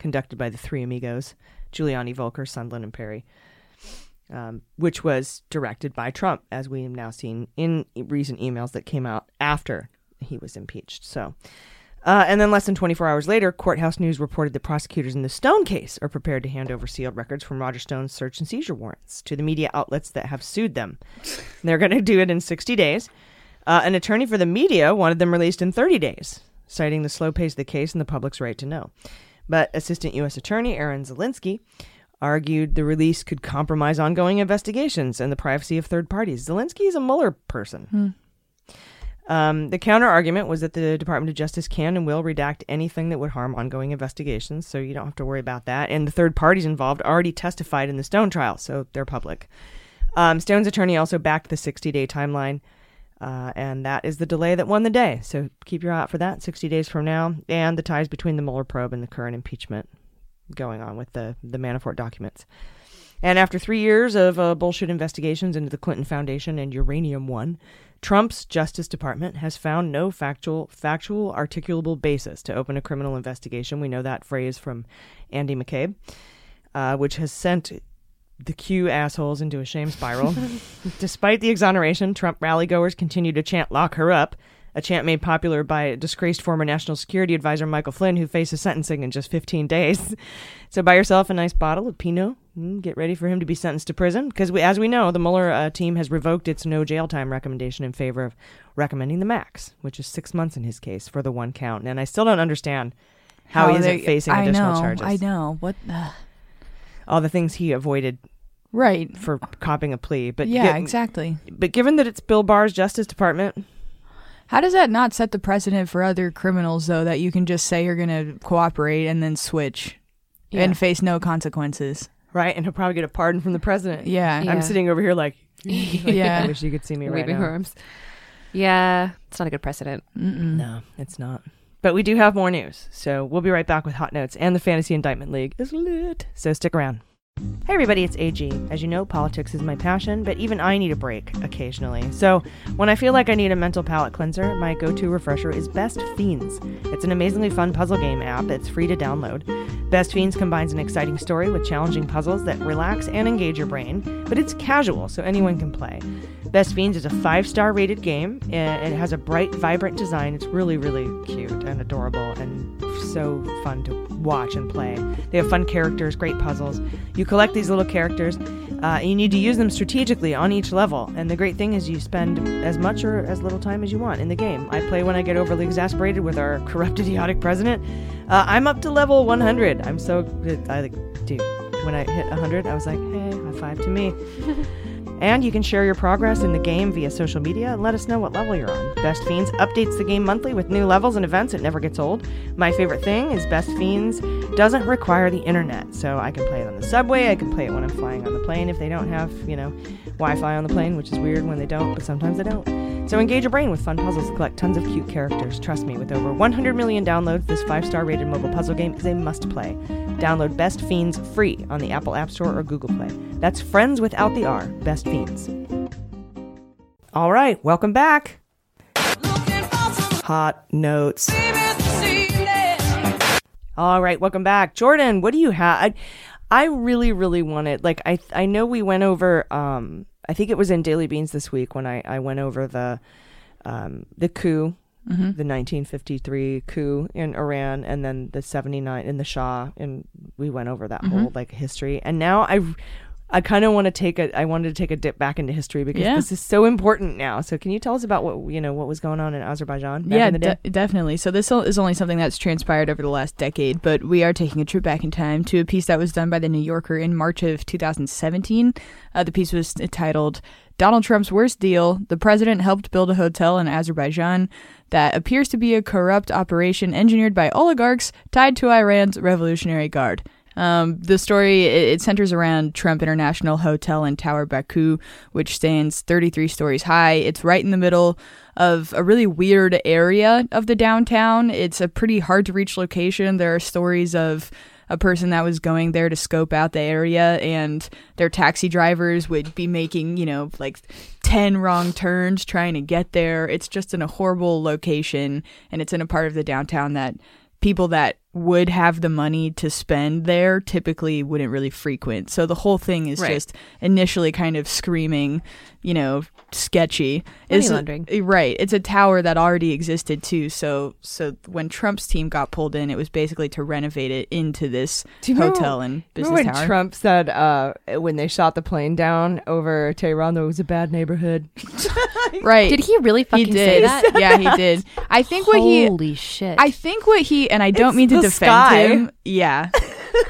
conducted by the three amigos, Giuliani, Volker, Sondland, and Perry, um, which was directed by Trump, as we've now seen in recent emails that came out after he was impeached. So, uh, and then less than 24 hours later, Courthouse News reported that prosecutors in the Stone case are prepared to hand over sealed records from Roger Stone's search and seizure warrants to the media outlets that have sued them. They're going to do it in 60 days. Uh, an attorney for the media wanted them released in 30 days, citing the slow pace of the case and the public's right to know. But Assistant U.S. Attorney Aaron Zelinsky argued the release could compromise ongoing investigations and the privacy of third parties. Zelinsky is a Mueller person.
Hmm.
Um, the counter argument was that the Department of Justice can and will redact anything that would harm ongoing investigations, so you don't have to worry about that. And the third parties involved already testified in the Stone trial, so they're public. Um, Stone's attorney also backed the 60 day timeline, uh, and that is the delay that won the day. So keep your eye out for that 60 days from now, and the ties between the Mueller probe and the current impeachment going on with the, the Manafort documents. And after three years of uh, bullshit investigations into the Clinton Foundation and Uranium One, Trump's Justice Department has found no factual, factual, articulable basis to open a criminal investigation. We know that phrase from Andy McCabe, uh, which has sent the Q assholes into a shame spiral. Despite the exoneration, Trump rally goers continue to chant "Lock her up." a chant made popular by disgraced former National Security Advisor Michael Flynn, who faces sentencing in just 15 days. So buy yourself a nice bottle of Pinot. Get ready for him to be sentenced to prison because, we, as we know, the Mueller uh, team has revoked its no jail time recommendation in favor of recommending the max, which is six months in his case for the one count. And I still don't understand how, he isn't
they-
facing
I
additional
know,
charges.
I know. What? The?
All the things he avoided
Right.
for copping a plea, but
yeah,
gi-
exactly.
But given that it's Bill Barr's Justice Department,
How does that not set the precedent for other criminals, though, that you can just say you're going to cooperate and then switch
Yeah.
and face no consequences?
right? And he'll probably get a pardon from the president.
Yeah.
Yeah.
I'm sitting over here like,
Yeah.
I wish you could see me right
Waving
now.
arms. Yeah, it's not a good precedent.
Mm-mm.
No, it's not. But we do have more news, so we'll be right back with hot notes. And the Fantasy Indictment League is lit, so stick around. Hey everybody, it's AG. As you know, politics is my passion, but even I need a break occasionally. So, when I feel like I need a mental palate cleanser, my go to refresher is Best Fiends. It's an amazingly fun puzzle game app that's free to download. Best Fiends combines an exciting story with challenging puzzles that relax and engage your brain, but it's casual, so anyone can play. Best Fiends is a five star rated game. It has a bright, vibrant design. It's really, really cute and adorable and so fun to watch and play. They have fun characters, great puzzles. You collect these little characters, uh, you need to use them strategically on each level. And the great thing is, you spend as much or as little time as you want in the game. I play when I get overly exasperated with our corrupt, idiotic president. Uh, I'm up to level 100. I'm so I like, dude. When I hit 100, I was like, hey, high five to me. And you can share your progress in the game via social media and let us know what level you're on. Best Fiends updates the game monthly with new levels and events. It never gets old. My favorite thing is Best Fiends doesn't require the internet, so I can play it on the subway. I can play it when I'm flying on the plane if they don't have, you know, Wi-Fi on the plane, which is weird when they don't, but sometimes they don't. So engage your brain with fun puzzles to collect tons of cute characters. Trust me, with over 100 million downloads, this five-star rated mobile puzzle game is a must-play. Download Best Fiends free on the Apple App Store or Google Play. That's friends without the R. Best All right, welcome back. Hot notes. All right, welcome back, Jordan. What do you have? I, I really, really wanted. Like, I, I know we went over. Um, I think it was in Daily Beans this week when I, I went over the, um, the coup,
Mhm.
the 1953 coup in Iran, and then the 79 in the Shah, and we went over that
Mhm.
whole like history. And now I, I kind of want to take a. I wanted to take a dip back into history because
Yeah.
this is so important now. So, can you tell us about what you know what was going on in Azerbaijan? Back
yeah,
in the day?
de- definitely. So this is only something that's transpired over the last decade, but we are taking a trip back in time to a piece that was done by the New Yorker in March of 2017. Uh, the piece was titled "Donald Trump's Worst Deal: The President Helped Build a Hotel in Azerbaijan That Appears to Be a Corrupt Operation Engineered by Oligarchs Tied to Iran's Revolutionary Guard." Um, the story it, it centers around Trump International Hotel in Tower Baku, which stands 33 stories high. It's right in the middle of a really weird area of the downtown. It's a pretty hard to reach location. There are stories of a person that was going there to scope out the area and their taxi drivers would be making, you know, like 10 wrong turns trying to get there. It's just in a horrible location and it's in a part of the downtown that people that would have the money to spend there typically wouldn't really frequent. So the whole thing is
Right.
just initially kind of screaming, you know, sketchy.
Money
It's-
laundering.
Right. It's a tower that already existed too. So so when Trump's team got pulled in, it was basically to renovate it into this
Do you remember-
hotel and business
remember when
tower.
Trump said uh, when they shot the plane down over Tehran, that it was a bad neighborhood.
right.
Did he really fucking
he
say that?
yeah, he did. I think what he
Holy shit.
I think what he and I don't
It's
mean to defend
sky.
him. Yeah.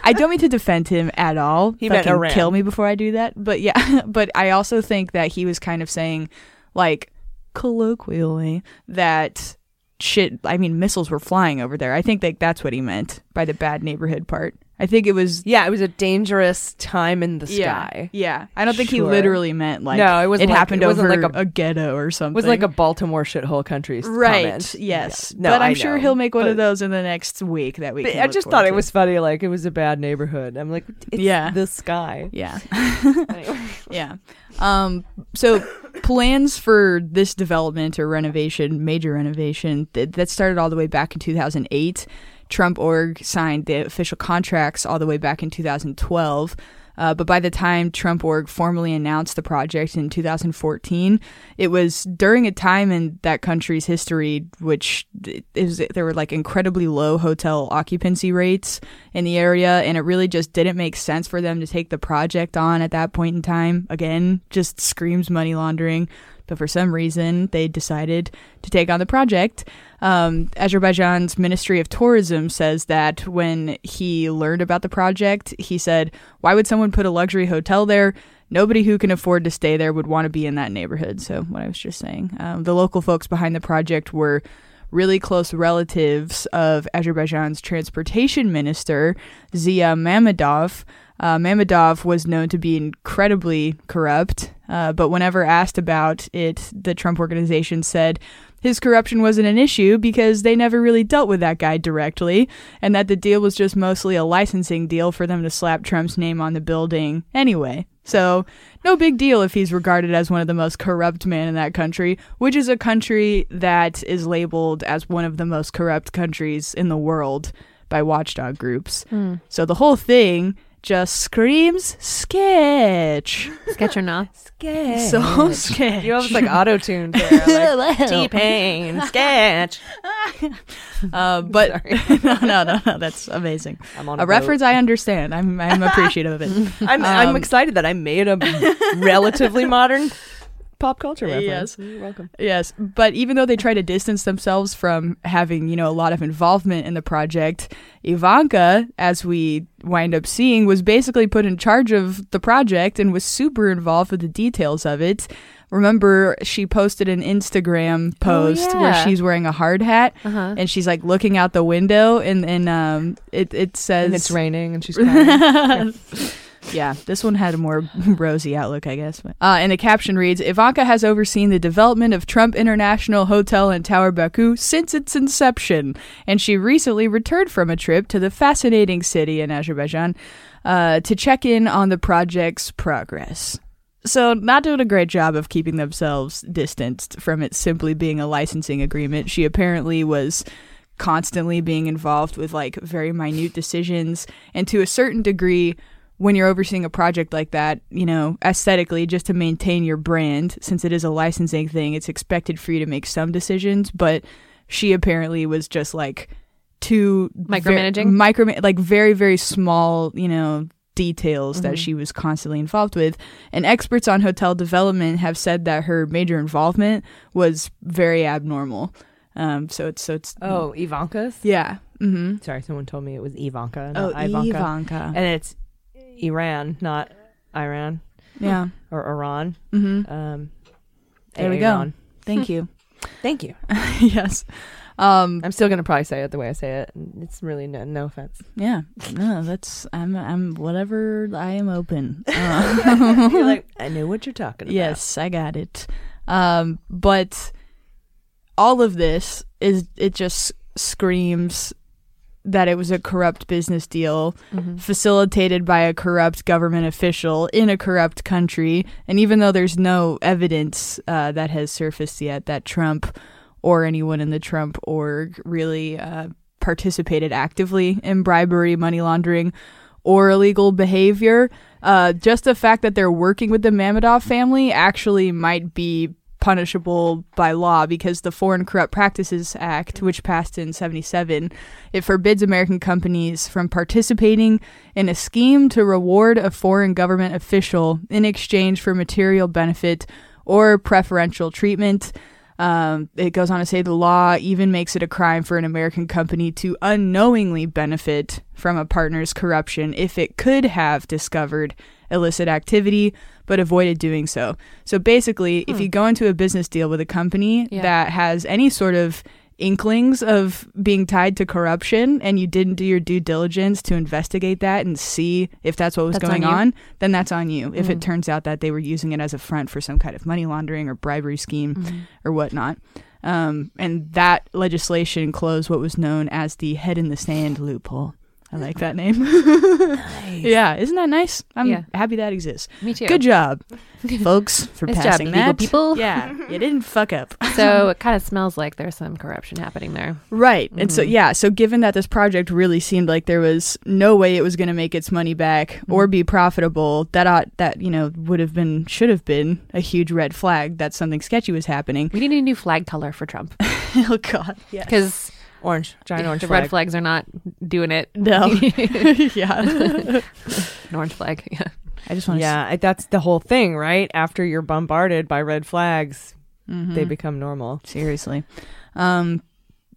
I don't mean to defend him at all.
He meant Iran.
kill me before I do that. But yeah, but I also think that he was kind of saying like colloquially that shit I mean missiles were flying over there. I think that that's what he meant by the bad neighborhood part. I think it was
Yeah, it was a dangerous time in the sky.
Yeah. I don't think he
Sure.
literally meant like
No, it wasn't
it
like-
happened
it wasn't
over
like a-
a, ghetto or something.
It was like a Baltimore shithole country.
Right.
comment.
Yes.
Yeah. No,
but I'm
I
sure
know.
he'll make one
But-
of those in the next week that we
But
can
I
look
just
forward
thought it
to.
was funny. Like it was a bad neighborhood. I'm like, it's
Yeah.
the sky.
Yeah. Yeah. Um, so plans for this development or renovation, major renovation, th- that started all the way back in 2008. Trump org signed the official contracts all the way back in 2012. Uh, but by the time Trump org formally announced the project in 2014, it was during a time in that country's history which is there were like incredibly low hotel occupancy rates in the area, and it really just didn't make sense for them to take the project on at that point in time. Again, just screams money laundering. But for some reason, they decided to take on the project. Um, Azerbaijan's Ministry of Tourism says that when he learned about the project, he said, Why would someone put a luxury hotel there? Nobody who can afford to stay there would want to be in that neighborhood. So, what I was just saying. Um, the local folks behind the project were really close relatives of Azerbaijan's transportation minister, Zia Mammadov. Uh, was known to be incredibly corrupt, uh, but whenever asked about it, the Trump organization said his corruption wasn't an issue because they never really dealt with that guy directly, and that the deal was just mostly a licensing deal for them to slap Trump's name on the building anyway. So, no big deal if he's regarded as one of the most corrupt men in that country, which is a country that is labeled as one of the most corrupt countries in the world by watchdog groups.
Mm.
So, the whole thing just screams sketch.
Sketch or not?
Sketch.
So sketch.
You almost like auto tuned there. Like, T Pain, sketch.
Uh, but no, no, no, no, that's amazing.
I'm on
a
a
reference I understand. I'm I'm appreciative of it.
I'm, I'm
Um,
excited that I made a relatively modern pop culture reference.
Yes.
You're welcome.
Yes, but even though they try to distance themselves from having, you know, a lot of involvement in the project, Ivanka, as we wind up seeing, was basically put in charge of the project and was super involved with the details of it. Remember, she posted an Instagram post where
yeah.
she's wearing a hard hat
Uh-huh.
and she's like looking out the window and and um it it says
And it's raining and she's crying.
yeah, this one had a more rosy outlook, I guess. But, uh, and the caption reads Ivanka has overseen the development of Trump International Hotel and Tower Baku since its inception, and she recently returned from a trip to the fascinating city in Azerbaijan uh, to check in on the project's progress. So, not doing a great job of keeping themselves distanced from it simply being a licensing agreement. She apparently was constantly being involved with like very minute decisions and to a certain degree when you're overseeing a project like that, you know, aesthetically, just to maintain your brand, since it is a licensing thing, it's expected for you to make some decisions. But she apparently was just like too ver-
Micromanaging?
micro, like very, very small, you know, details
Mhm.
that she was constantly involved with. And experts on hotel development have said that her major involvement was very abnormal. Um, so it's so it's
Oh, Ivanka's?
yeah. Mm-hmm.
Sorry, someone told me it was Ivanka.
Oh,
Ivanka.
Ivanka.
And it's Iran, not Iran.
Yeah.
Or Iran.
Mhm.
Um,
There we go. Thank you.
Thank you.
yes. Um,
I'm still gonna probably say it the way I say it. It's really no, no offense.
Yeah, no, that's I'm I'm whatever I am open. Uh,
You're like, I know what you're talking about.
Yes, I got it. Um, but all of this is it just screams that it was a corrupt business deal
Mhm.
facilitated by a corrupt government official in a corrupt country. And even though there's no evidence uh, that has surfaced yet that Trump or anyone in the Trump org really uh, participated actively in bribery, money laundering, or illegal behavior, uh, just the fact that they're working with the Mammadov family actually might be punishable by law because the Foreign Corrupt Practices Act, which passed in 77, it forbids American companies from participating in a scheme to reward a foreign government official in exchange for material benefit or preferential treatment. Um, it goes on to say the law even makes it a crime for an American company to unknowingly benefit from a partner's corruption if it could have discovered illicit activity but avoided doing so. So basically, if
Hmm.
you go into a business deal with a company
Yeah.
that has any sort of inklings of being tied to corruption and you didn't do your due diligence to investigate that and see if that's what was
That's
going
you?
on, then that's on you. If it
Mhm.
turns out that they were using it as a front for some kind of money laundering or bribery scheme
Mhm.
or whatnot. Um, and that legislation closed what was known as the head in the sand loophole. I like that name. Yeah, isn't that nice? I'm
Yeah.
happy that exists.
Me too.
Good job, folks, for
Nice job,
passing
legal
that.
people.
Yeah, you didn't fuck up.
so it kind of smells like there's some corruption happening there.
Right. And so
Mhm.
yeah, so given that this project really seemed like there was no way it was going to make its money back or
Mm-hmm.
be profitable, that ought that, you know, would have been should have been a huge red flag that something sketchy was happening.
We need a new flag color for Trump
oh god. Yes.
because
Orange, giant orange
the
flag.
red flags are not doing it.
No. yeah.
An orange flag. Yeah.
I just want to
Yeah, I- that's the whole thing, right? After you're bombarded by red flags,
Mhm.
they become normal.
Seriously. Um,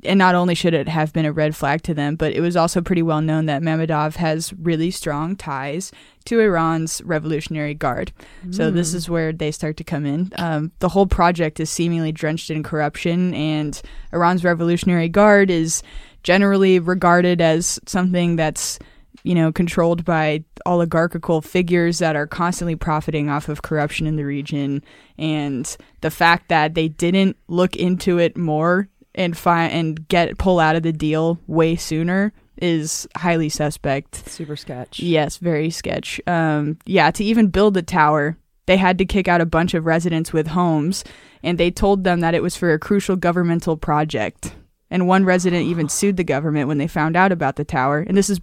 and not only should it have been a red flag to them, but it was also pretty well known that Mammadov has really strong ties to Iran's Revolutionary Guard. So this
Mm.
is where they start to come in. Um, the whole project is seemingly drenched in corruption, and Iran's Revolutionary Guard is generally regarded as something that's you know controlled by oligarchical figures that are constantly profiting off of corruption in the region and the fact that they didn't look into it more and find and get pull out of the deal way sooner is highly suspect
Super sketch.
Yes, very sketch. Um, yeah, to even build the tower, they had to kick out a bunch of residents with homes, and they told them that it was for a crucial governmental project. And one resident even sued the government when they found out about the tower. And this is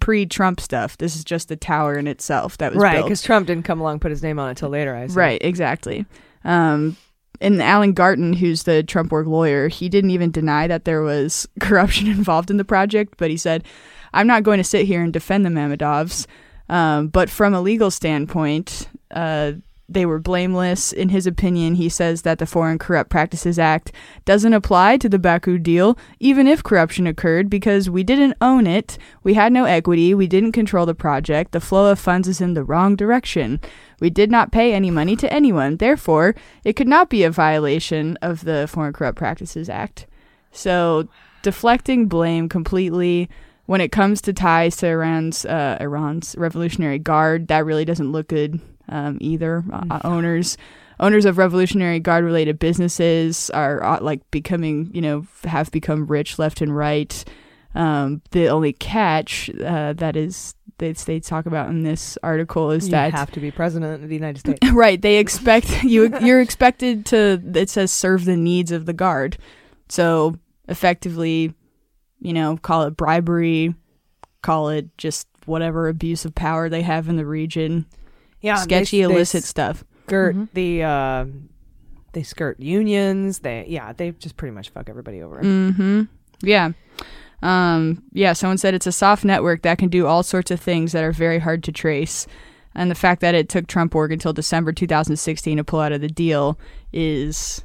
pre-Trump stuff. This is just the tower in itself that was
Right, because Trump didn't come along and put his name on it till later. I assume.
Right, exactly. Um, and Alan Garten, who's the Trump org lawyer, he didn't even deny that there was corruption involved in the project, but he said, I'm not going to sit here and defend the Mammadovs. Um, but from a legal standpoint, uh, they were blameless. In his opinion, he says that the Foreign Corrupt Practices Act doesn't apply to the Baku deal, even if corruption occurred, because we didn't own it, we had no equity, we didn't control the project, the flow of funds is in the wrong direction. We did not pay any money to anyone, therefore, it could not be a violation of the Foreign Corrupt Practices Act. So, deflecting blame completely when it comes to ties to Iran's uh, Iran's Revolutionary Guard, that really doesn't look good um, either. Uh, owners owners of Revolutionary Guard related businesses are uh, like becoming, you know, have become rich left and right. Um, the only catch uh, that is that they talk about in this article is
You
that you
have to be president of the United States.
right they expect you you're expected to it says serve the needs of the guard so effectively you know call it bribery call it just whatever abuse of power they have in the region
Yeah,
sketchy
they- they
illicit stuff
Skirt
Mhm.
the uh, they skirt unions. They yeah, they just pretty much fuck everybody over.
Mm-hmm. Yeah. Um, yeah, someone said it's a soft network that can do all sorts of things that are very hard to trace. And the fact that it took Trump org until December 2016 to pull out of the deal is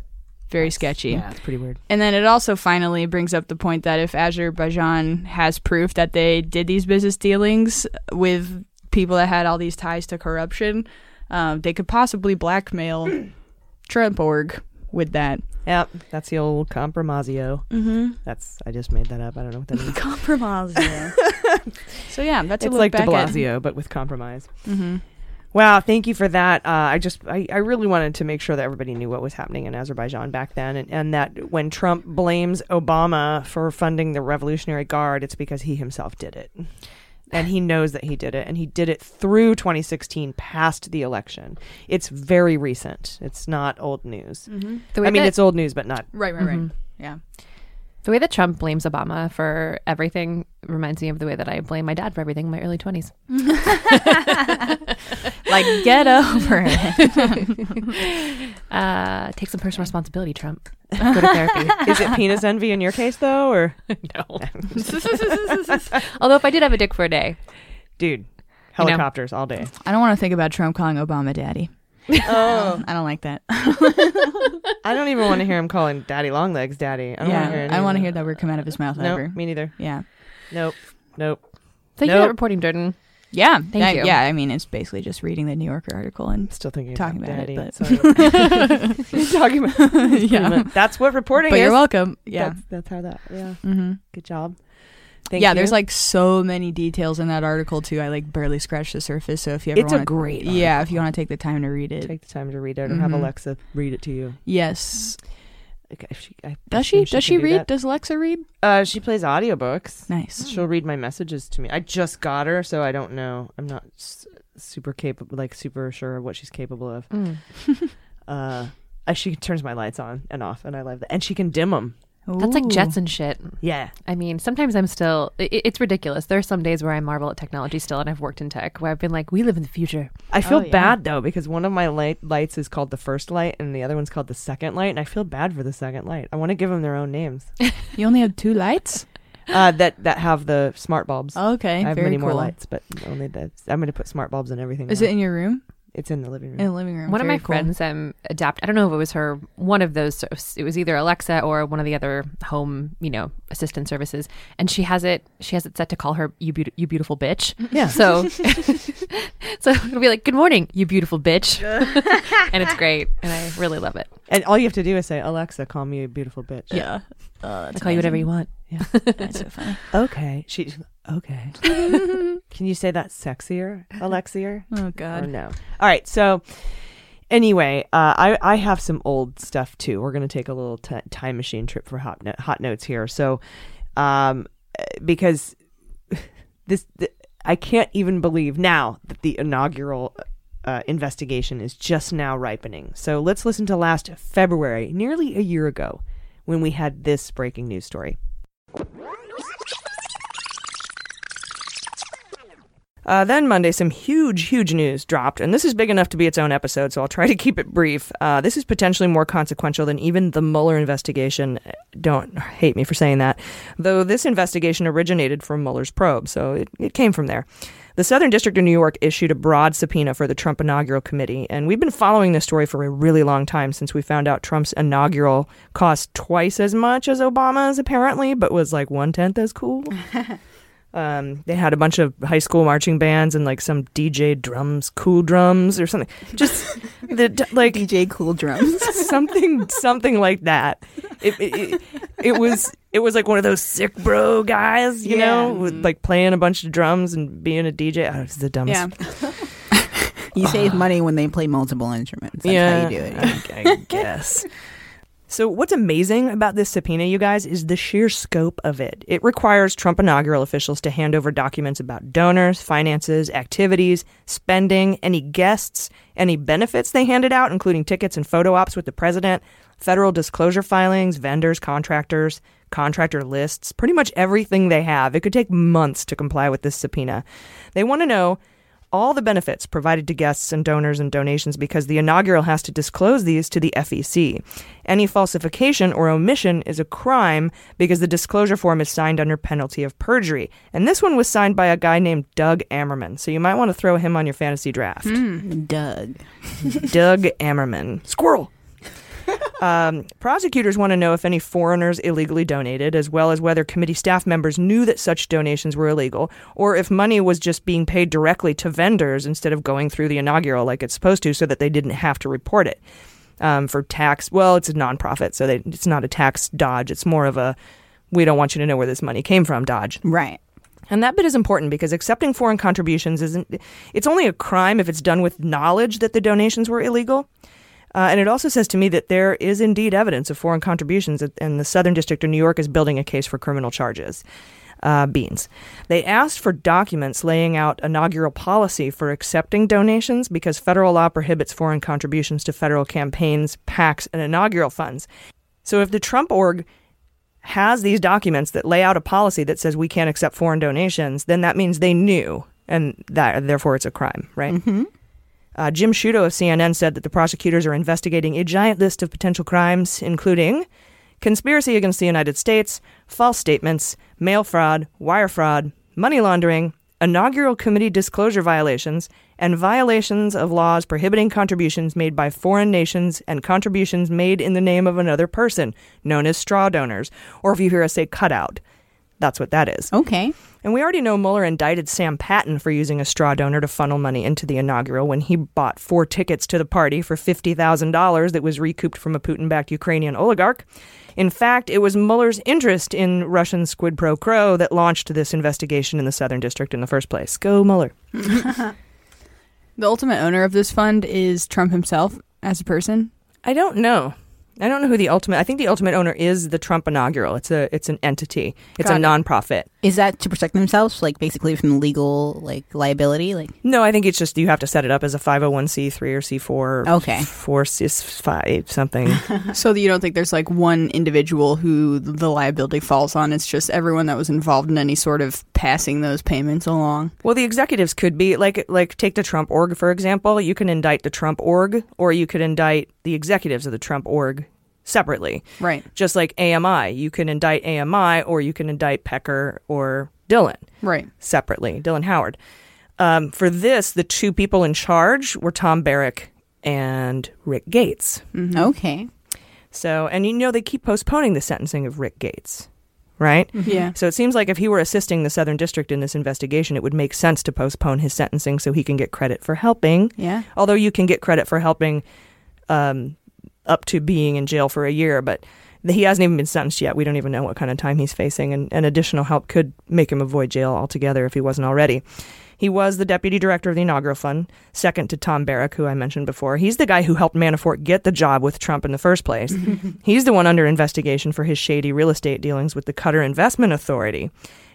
very sketchy.
Yeah, it's pretty weird.
And then it also finally brings up the point that if Azerbaijan has proof that they did these business dealings with people that had all these ties to corruption, um, they could possibly blackmail Trump org with that.
Yep, that's the old compromisio.
Mhm.
That's I just made that up. I don't know what that means.
Compromisio. so yeah, that's
it's
look
like De
back at-
Blasio, but with compromise.
Mhm.
Wow, thank you for that. Uh, I just I, I really wanted to make sure that everybody knew what was happening in Azerbaijan back then, and, and that when Trump blames Obama for funding the Revolutionary Guard, it's because he himself did it, and he knows that he did it, and he did it through 2016, past the election. It's very recent. It's not old news.
Mhm.
The way
I mean,
that-
it's old news, but not
Right, right, right.
Mhm.
Yeah.
The way that Trump blames Obama for everything reminds me of the way that I blame my dad for everything in my early 20s.
like, get over it.
uh, take some personal responsibility, Trump. Go to therapy.
Is it penis envy in your case, though, or
no? Although if I did have a dick for a day,
dude,
You know.
helicopters all day.
I don't want to think about Trump calling Obama daddy.
Oh.
I don't like that.
I don't even want to hear him calling Daddy Longlegs Daddy. I don't
yeah,
want to hear.
I don't want to
that.
hear that word come out of his mouth
Nope,
ever.
me neither.
Yeah.
Nope. Nope.
Thank you
Nope.
for reporting, Jordan.
Yeah.
Thank
that-
you.
Yeah, I mean, it's basically just reading the New Yorker article and
still thinking
talking
about
about,
daddy.
it.
Sorry.
But
talking about
yeah.
That's what reporting
But
is.
you're welcome. Yeah.
That's, that's how that. Yeah.
Mm-hmm.
Good job. Thank
yeah,
you.
there's like so many details in that article too. I like barely scratched the surface. So if you ever
It's a
wanna,
great
Yeah, if you want to take the time to read it.
take the time to read it or have
Mhm.
Alexa read it to you.
Yes.
Okay, she,
Does she?
assume
Does she
do
read?
that.
Does Alexa read?
Uh, she plays audiobooks.
Nice.
She'll read my messages to me. I just got her, so I don't know. I'm not s- super capable, like super sure of what she's capable of.
Mm.
uh, she turns my lights on and off, and I love that. And she can dim them.
That's like jets and shit.
Yeah.
I mean, sometimes I'm still, i it's ridiculous. There are some days where I marvel at technology still, and I've worked in tech where I've been like, we live in the future.
I feel
Oh, yeah.
bad though because one of my light lights is called the first light, and the other one's called the second light, and I feel bad for the second light. I want to give them their own names.
You only have two lights.
uh, that that have the smart bulbs.
Okay,
I have
very
many more lights, but only that. I'm going to put smart bulbs in everything.
Is
now.
it in your room?
It's in the living room.
In the living room.
One of my
cool.
friends um adapt. I don't know if it was her one of those. It was either Alexa or one of the other home you know assistant services, and she has it. She has it set to call her you beaut- you beautiful bitch.
Yeah.
So so it'll be like good morning you beautiful bitch, and it's great, and I really love it.
And all you have to do is say, Alexa, call me a beautiful bitch.
Yeah. Uh,
I call you whatever you want.
Yeah.
That's so funny.
Okay. She. Okay. Can you say that sexier, Alexier?
Oh
Or
God.
no. All right. So anyway, uh, I I have some old stuff too. We're gonna take a little t- time machine trip for hot no- hot notes here. So, um, because this th- I can't even believe now that the inaugural. Uh, investigation is just now ripening. So let's listen to last February, nearly a year ago, when we had this breaking news story. Uh, then Monday, some huge, huge news dropped, and this is big enough to be its own episode, so I'll try to keep it brief. Uh, this is potentially more consequential than even the Mueller investigation. Don't hate me for saying that, though this investigation originated from Mueller's probe, so it, it came from there. The Southern District of New York issued a broad subpoena for the Trump inaugural committee, and we've been following this story for a really long time since we found out Trump's inaugural cost twice as much as Obama's, apparently, but was like one tenth as cool. Um, they had a bunch of high school marching bands and like some DJ drums, cool drums or something. Just the like
DJ Cool Drums.
something, something like that. It, it, it, it was it was like one of those sick bro guys, you know, with like playing a bunch of drums and being a DJ. Oh, it's the dumbest.
Yeah. you save money when they play multiple instruments. That's
yeah,
how you do it.
I, I guess. So, what's amazing about this subpoena, you guys, is the sheer scope of it. It requires Trump inaugural officials to hand over documents about donors, finances, activities, spending, any guests, any benefits they handed out, including tickets and photo ops with the president, federal disclosure filings, vendors, contractors, contractor lists, pretty much everything they have. It could take months to comply with this subpoena. They want to know all the benefits provided to guests and donors and donations because the inaugural has to disclose these to the FEC. Any falsification or omission is a crime because the disclosure form is signed under penalty of perjury. And this one was signed by a guy named Doug Ammerman. So you might want to throw him on your fantasy draft. Hmm.
Doug.
Doug Ammerman. Squirrel. Um, prosecutors want to know if any foreigners illegally donated, as well as whether committee staff members knew that such donations were illegal, or if money was just being paid directly to vendors instead of going through the inaugural like it's supposed to, so that they didn't have to report it um, for tax. Well, it's a nonprofit, so they, it's not a tax dodge. It's more of a we don't want you to know where this money came from dodge.
Right.
And that bit is important because accepting foreign contributions isn't, it's only a crime if it's done with knowledge that the donations were illegal. Uh, and it also says to me that there is indeed evidence of foreign contributions, and the Southern District of New York is building a case for criminal charges. Uh, beans. They asked for documents laying out inaugural policy for accepting donations because federal law prohibits foreign contributions to federal campaigns, PACs, and inaugural funds. So if the Trump org has these documents that lay out a policy that says we can't accept foreign donations, then that means they knew, and that therefore it's a crime, right?
Mm-hmm.
Uh, Jim Sciutto of CNN said that the prosecutors are investigating a giant list of potential crimes, including conspiracy against the United States, false statements, mail fraud, wire fraud, money laundering, inaugural committee disclosure violations, and violations of laws prohibiting contributions made by foreign nations and contributions made in the name of another person, known as straw donors, or if you hear us say cutout. That's what that is.
Okay.
And we already know Mueller indicted Sam Patton for using a straw donor to funnel money into the inaugural when he bought four tickets to the party for $50,000 that was recouped from a Putin backed Ukrainian oligarch. In fact, it was Mueller's interest in Russian squid pro quo that launched this investigation in the Southern District in the first place. Go Mueller.
The ultimate owner of this fund is Trump himself as a person.
I don't know. I don't know who the ultimate. I think the ultimate owner is the Trump inaugural. It's a it's an entity. It's
Got
a
it.
nonprofit.
Is that to protect themselves, like basically from legal like liability? Like
No, I think it's just you have to set it up as a 501c3 or C4.
Okay.
4 C5 something.
so that you don't think there's like one individual who the liability falls on. It's just everyone that was involved in any sort of passing those payments along.
Well, the executives could be like like take the Trump org for example. You can indict the Trump org, or you could indict the executives of the Trump org separately.
Right.
Just like AMI, you can indict AMI, or you can indict Pecker or Dylan
Right.
separately. Dylan Howard. Um, for this, the two people in charge were Tom Barrack and Rick Gates.
okay,
So, and you know they keep postponing the sentencing of Rick Gates, right?
Yeah.
So it seems like if he were assisting the Southern District in this investigation, it would make sense to postpone his sentencing so he can get credit for helping.
Yeah.
Although you can get credit for helping um, up to being in jail for a year, but he hasn't even been sentenced yet. We don't even know what kind of time he's facing, and, and additional help could make him avoid jail altogether if he wasn't already. He was the deputy director of the inaugural fund, second to Tom Barrack, who I mentioned before. He's the guy who helped Manafort get the job with Trump in the first place. He's the one under investigation for his shady real estate dealings with the Qatar Investment Authority.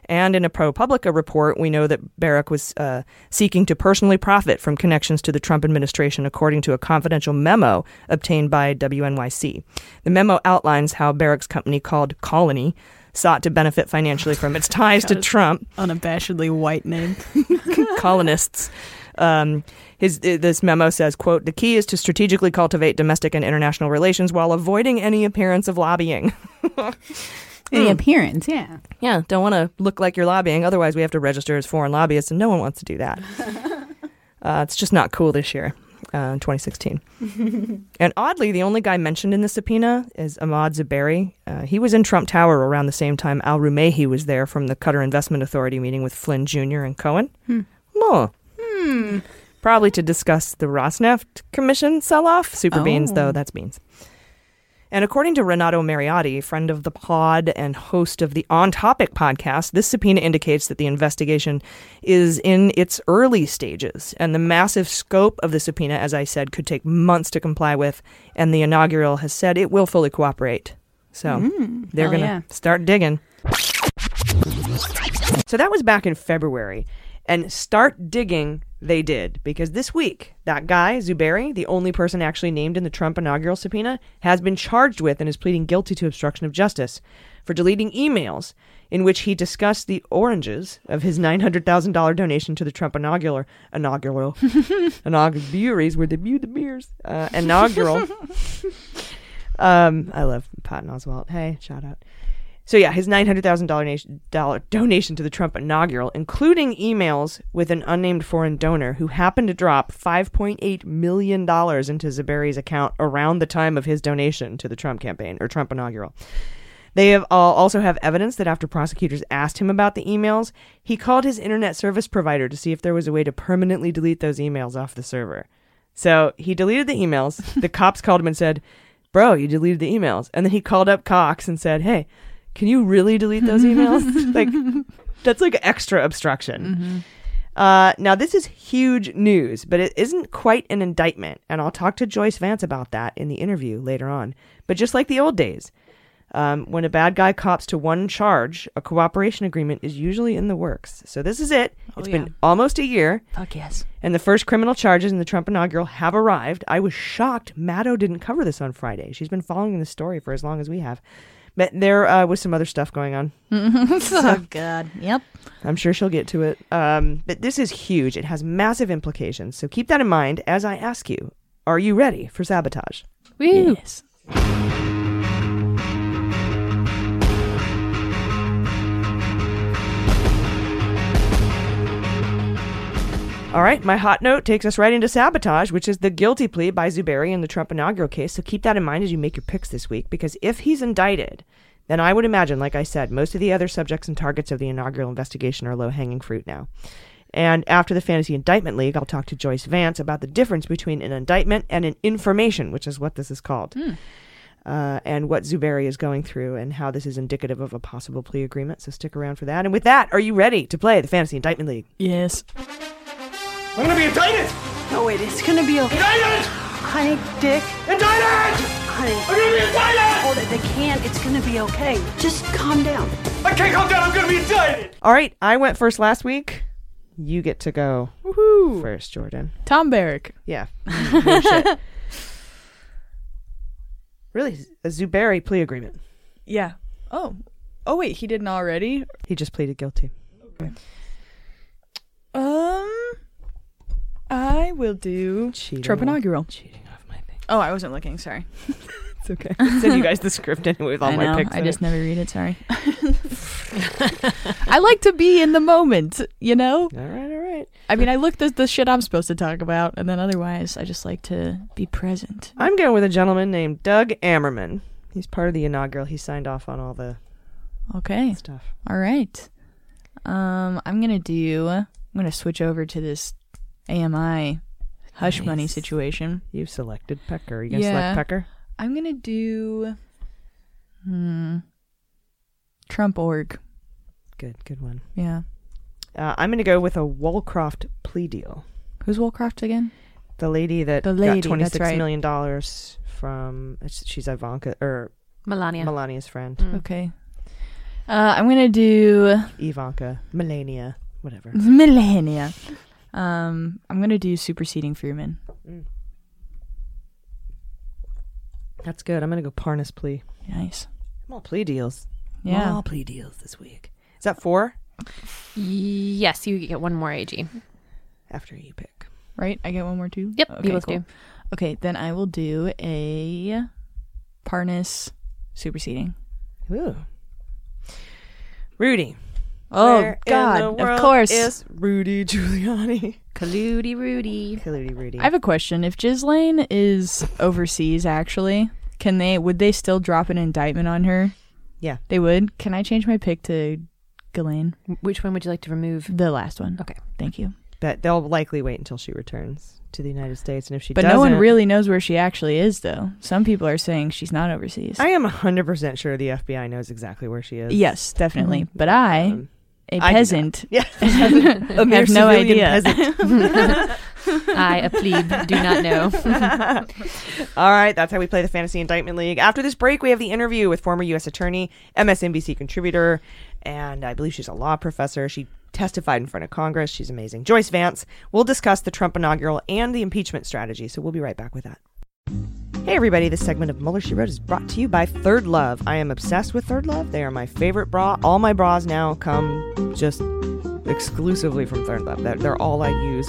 And in a ProPublica report, we know that Barrack was uh, seeking to personally profit from connections to the Trump administration, according to a confidential memo obtained by WNYC. The memo outlines how Barrack's company called Colony sought to benefit financially from its ties to Trump.
Unabashedly white name.
colonists. Um, his this memo says, "quote The key is to strategically cultivate domestic and international relations while avoiding any appearance of lobbying."
any appearance, yeah.
Yeah, don't want to look like you're lobbying. Otherwise, we have to register as foreign lobbyists, and no one wants to do that. uh, it's just not cool this year, uh, 2016. and oddly, the only guy mentioned in the subpoena is Ahmad Zuberi. Uh, he was in Trump Tower around the same time Al Rumaihi was there from the Qatar Investment Authority meeting with Flynn Jr. and Cohen. Oh. Probably to discuss the Rosneft Commission sell off. Super beans,
Oh.
though, that's beans. And according to Renato Mariotti, friend of the pod and host of the On Topic podcast, this subpoena indicates that the investigation is in its early stages. And the massive scope of the subpoena, as I said, could take months to comply with. And the inaugural has said it will fully cooperate. So
Mm,
they're going to
yeah.
start digging. So that was back in February. And start digging they did because this week, that guy, Zuberi, the only person actually named in the Trump inaugural subpoena, has been charged with and is pleading guilty to obstruction of justice for deleting emails in which he discussed the oranges of his $900,000 donation to the Trump inaugural, inaugural, inaugural breweries where they brew the beers, uh, inaugural. um, I love Patton Oswalt. Hey, shout out. So yeah, his nine hundred thousand dollar donation to the Trump inaugural, including emails with an unnamed foreign donor who happened to drop five point eight million dollars into Zuberi's account around the time of his donation to the Trump campaign or Trump inaugural. They have all also have evidence that after prosecutors asked him about the emails, he called his internet service provider to see if there was a way to permanently delete those emails off the server. So he deleted the emails. the cops called him and said, "Bro, you deleted the emails." And then he called up Cox and said, "Hey, can you really delete those emails? like, that's like extra obstruction." Uh, now, this is huge news, but it isn't quite an indictment, and I'll talk to Joyce Vance about that in the interview later on. But just like the old days, um, when a bad guy cops to one charge, a cooperation agreement is usually in the works. So this is it. It's
yeah.
been almost a year.
Fuck yes.
And the first criminal charges in the Trump inaugural have arrived. I was shocked Maddow didn't cover this on Friday. She's been following the story for as long as we have. But there uh, was some other stuff going on.
oh God. Yep.
I'm sure she'll get to it. Um, but this is huge. It has massive implications. So keep that in mind as I ask you Are you ready for sabotage?
Woo.
Yes.
All right, my hot note takes us right into sabotage, which is the guilty plea by Zuberi in the Trump inaugural case. So keep that in mind as you make your picks this week, because if he's indicted, then I would imagine, like I said, most of the other subjects and targets of the inaugural investigation are low hanging fruit now. And after the Fantasy Indictment League, I'll talk to Joyce Vance about the difference between an indictment and an information, which is what this is called, uh, and what Zuberi is going through and how this is indicative of a possible plea agreement. So stick around for that. And with that, are you ready to play the Fantasy Indictment League?
Yes.
I'm gonna be indicted!
No, wait, it's gonna be okay.
Indicted!
Honey, Dick.
Indicted!
Honey.
I'm gonna be indicted!
Hold it. They can't. It's gonna be okay. Just calm down.
I can't calm down. I'm gonna be indicted.
All right, I went first last week. You get to go
Woohoo!
first, Jordan.
Tom Barrack.
Yeah. No shit. Really, a Zuberi plea agreement.
Yeah. Oh. Oh wait, he didn't already.
He just pleaded guilty. Okay.
Um, I will do
Cheating.
Trump inaugural.
Cheating off my thing.
Oh, I wasn't looking. Sorry.
It's okay. I send you guys the script anyway with all
I
my
know.
picks.
I
in
just
it.
never read it. Sorry. I like to be in the moment. You know.
All right, all right.
I mean, I look the the shit I'm supposed to talk about, and then otherwise, I just like to be present.
I'm going with a gentleman named Doug Ammerman. He's part of the inaugural. He signed off on all the
Okay.
stuff.
All right. Um, I'm gonna do. I'm gonna switch over to this AMI hush money situation.
You've selected Pecker. You gonna
Yeah.
select Pecker?
I'm gonna do. Hmm. Trump org.
Good, good one.
Yeah.
Uh, I'm gonna go with a Wolkoff plea deal.
Who's Wolkoff again?
The lady that
The lady,
got twenty
that's
six
right.
million dollars from she's Ivanka or
Melania.
Melania's friend.
Okay. Uh, I'm gonna do
Ivanka, Melania, whatever.
Melania. Um, I'm gonna do superseding Fruman.
That's good. I'm gonna go Parnas plea.
Nice.
I'm all plea deals.
Yeah.
All plea deals this week. Is that four?
Yes, you get one more AG.
After you pick.
Right? I get one more too.
Yep, you
Okay,
both
cool.
do.
Okay, then I will do a Parnas superseding.
Ooh. Rudy.
Oh
Where in
God!
the
Of course.
is Rudy Giuliani.
Kaludi Rudy.
Kaludi Rudy.
I have a question. If Ghislaine is overseas, actually, can they? Would they still drop an indictment on her?
Yeah.
They would. Can I change my pick to Ghislaine?
Which one would you like to remove?
The last one.
Okay.
Thank you.
But they'll likely wait until she returns to the United States, and if she
But
doesn't,
no one really knows where she actually is, though. Some people are saying she's not overseas.
I am hundred percent sure the FBI knows exactly where she is.
yes, definitely. But I,
Um,
a
I do not.
peasant,
Yeah.
have
mere
no idea.
peasant.
I, a plebe, do not know.
All right, that's how we play the Fantasy Indictment League. After this break, we have the interview with former U.S. Attorney, MSNBC contributor, and I believe she's a law professor. She testified in front of Congress. She's amazing. Joyce Vance. We'll discuss the Trump inaugural and the impeachment strategy. So we'll be right back with that. Hey, everybody. This segment of Mueller She Wrote is brought to you by ThirdLove. I am obsessed with ThirdLove. They are my favorite bra. All my bras now come just exclusively from ThirdLove. They're, they're all I use.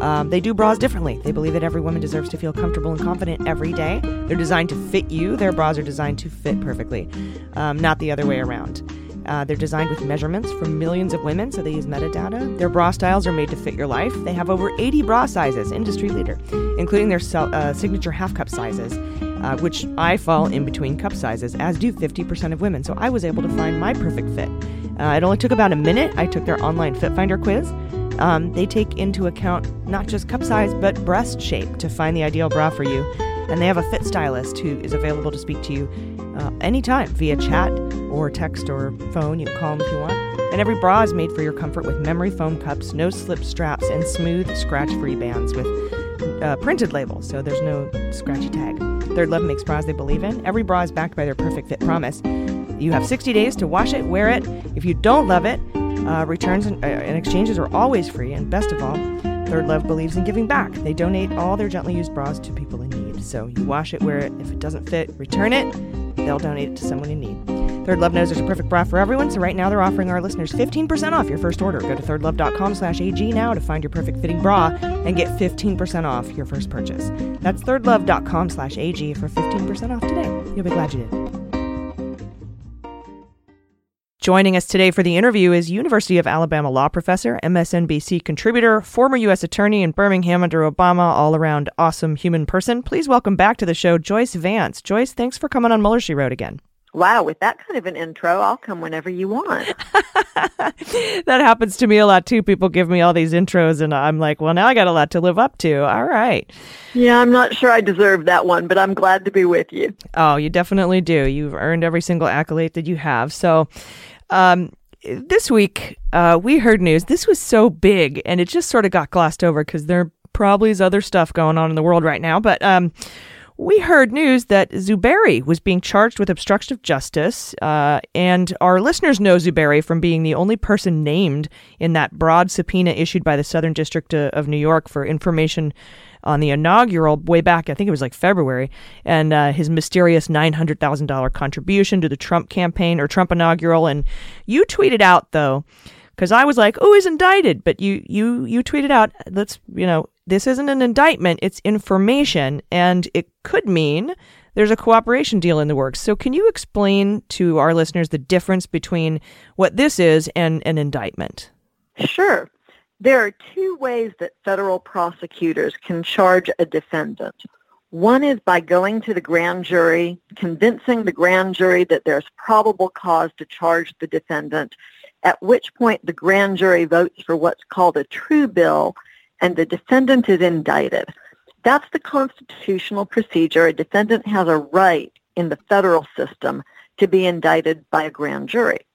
Um, they do bras differently. They believe that every woman deserves to feel comfortable and confident every day. They're designed to fit you. Their bras are designed to fit perfectly, um, not the other way around. Uh, they're designed with measurements from millions of women, so they use metadata. Their bra styles are made to fit your life. They have over 80 bra sizes, industry leader, including their uh, signature half cup sizes, uh, which I fall in between cup sizes, as do 50% of women. So I was able to find my perfect fit. Uh, it only took about a minute. I took their online Fit Finder quiz. Um, they take into account not just cup size, but breast shape to find the ideal bra for you. And they have a fit stylist who is available to speak to you uh, anytime via chat or text or phone. You can call them if you want. And every bra is made for your comfort with memory foam cups, no slip straps, and smooth, scratch free bands with uh, printed labels, so there's no scratchy tag. ThirdLove makes bras they believe in. Every bra is backed by their perfect fit promise. You have 60 days to wash it, wear it. If you don't love it, uh, returns and, uh, and exchanges are always free. And best of all, ThirdLove believes in giving back. They donate all their gently used bras to people in need. So you wash it, wear it. If it doesn't fit, return it. They'll donate it to someone in need. ThirdLove knows there's a perfect bra for everyone, so right now they're offering our listeners 15% off your first order. Go to thirdlove.com slash AG now to find your perfect fitting bra and get 15% off your first purchase. That's thirdlove.com slash AG for 15% off today. You'll be glad you did. Joining us today for the interview is University of Alabama law professor, MSNBC contributor, former U.S. attorney in Birmingham under Obama, all around awesome human person. Please welcome back to the show Joyce Vance. Joyce, thanks for coming on Mueller She Wrote again.
Wow, with that kind of an intro, I'll come whenever you want.
that happens to me a lot too. People give me all these intros, and I'm like, well, now I got a lot to live up to. All right.
Yeah, I'm not sure I deserve that one, but I'm glad to be with you.
Oh, you definitely do. You've earned every single accolade that you have. So, um, this week, uh, we heard news. This was so big, and it just sort of got glossed over because there probably is other stuff going on in the world right now. But um, we heard news that Zuberi was being charged with obstruction of justice. Uh, and our listeners know Zuberi from being the only person named in that broad subpoena issued by the Southern District of New York for information on the inaugural way back, I think it was like February, and uh, his mysterious $900,000 contribution to the Trump campaign or Trump inaugural. And you tweeted out, though, because I was like, "Oh, he's indicted," but you you you tweeted out, "Let's you know, this isn't an indictment; it's information, and it could mean there's a cooperation deal in the works." So, can you explain to our listeners the difference between what this is and an indictment?
Sure. There are two ways that federal prosecutors can charge a defendant. One is by going to the grand jury, convincing the grand jury that there's probable cause to charge the defendant, at which point the grand jury votes for what's called a true bill and the defendant is indicted. That's the constitutional procedure. A defendant has a right in the federal system to be indicted by a grand jury.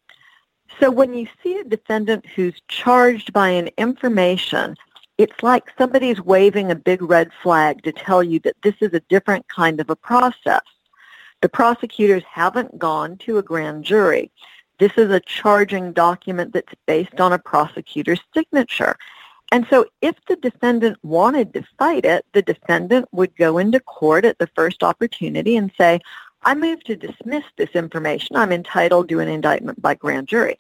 So when you see a defendant who's charged by an information, it's like somebody's waving a big red flag to tell you that this is a different kind of a process. The prosecutors haven't gone to a grand jury. This is a charging document that's based on a prosecutor's signature. And so if the defendant wanted to fight it, the defendant would go into court at the first opportunity and say, I move to dismiss this information. I'm entitled to an indictment by grand jury.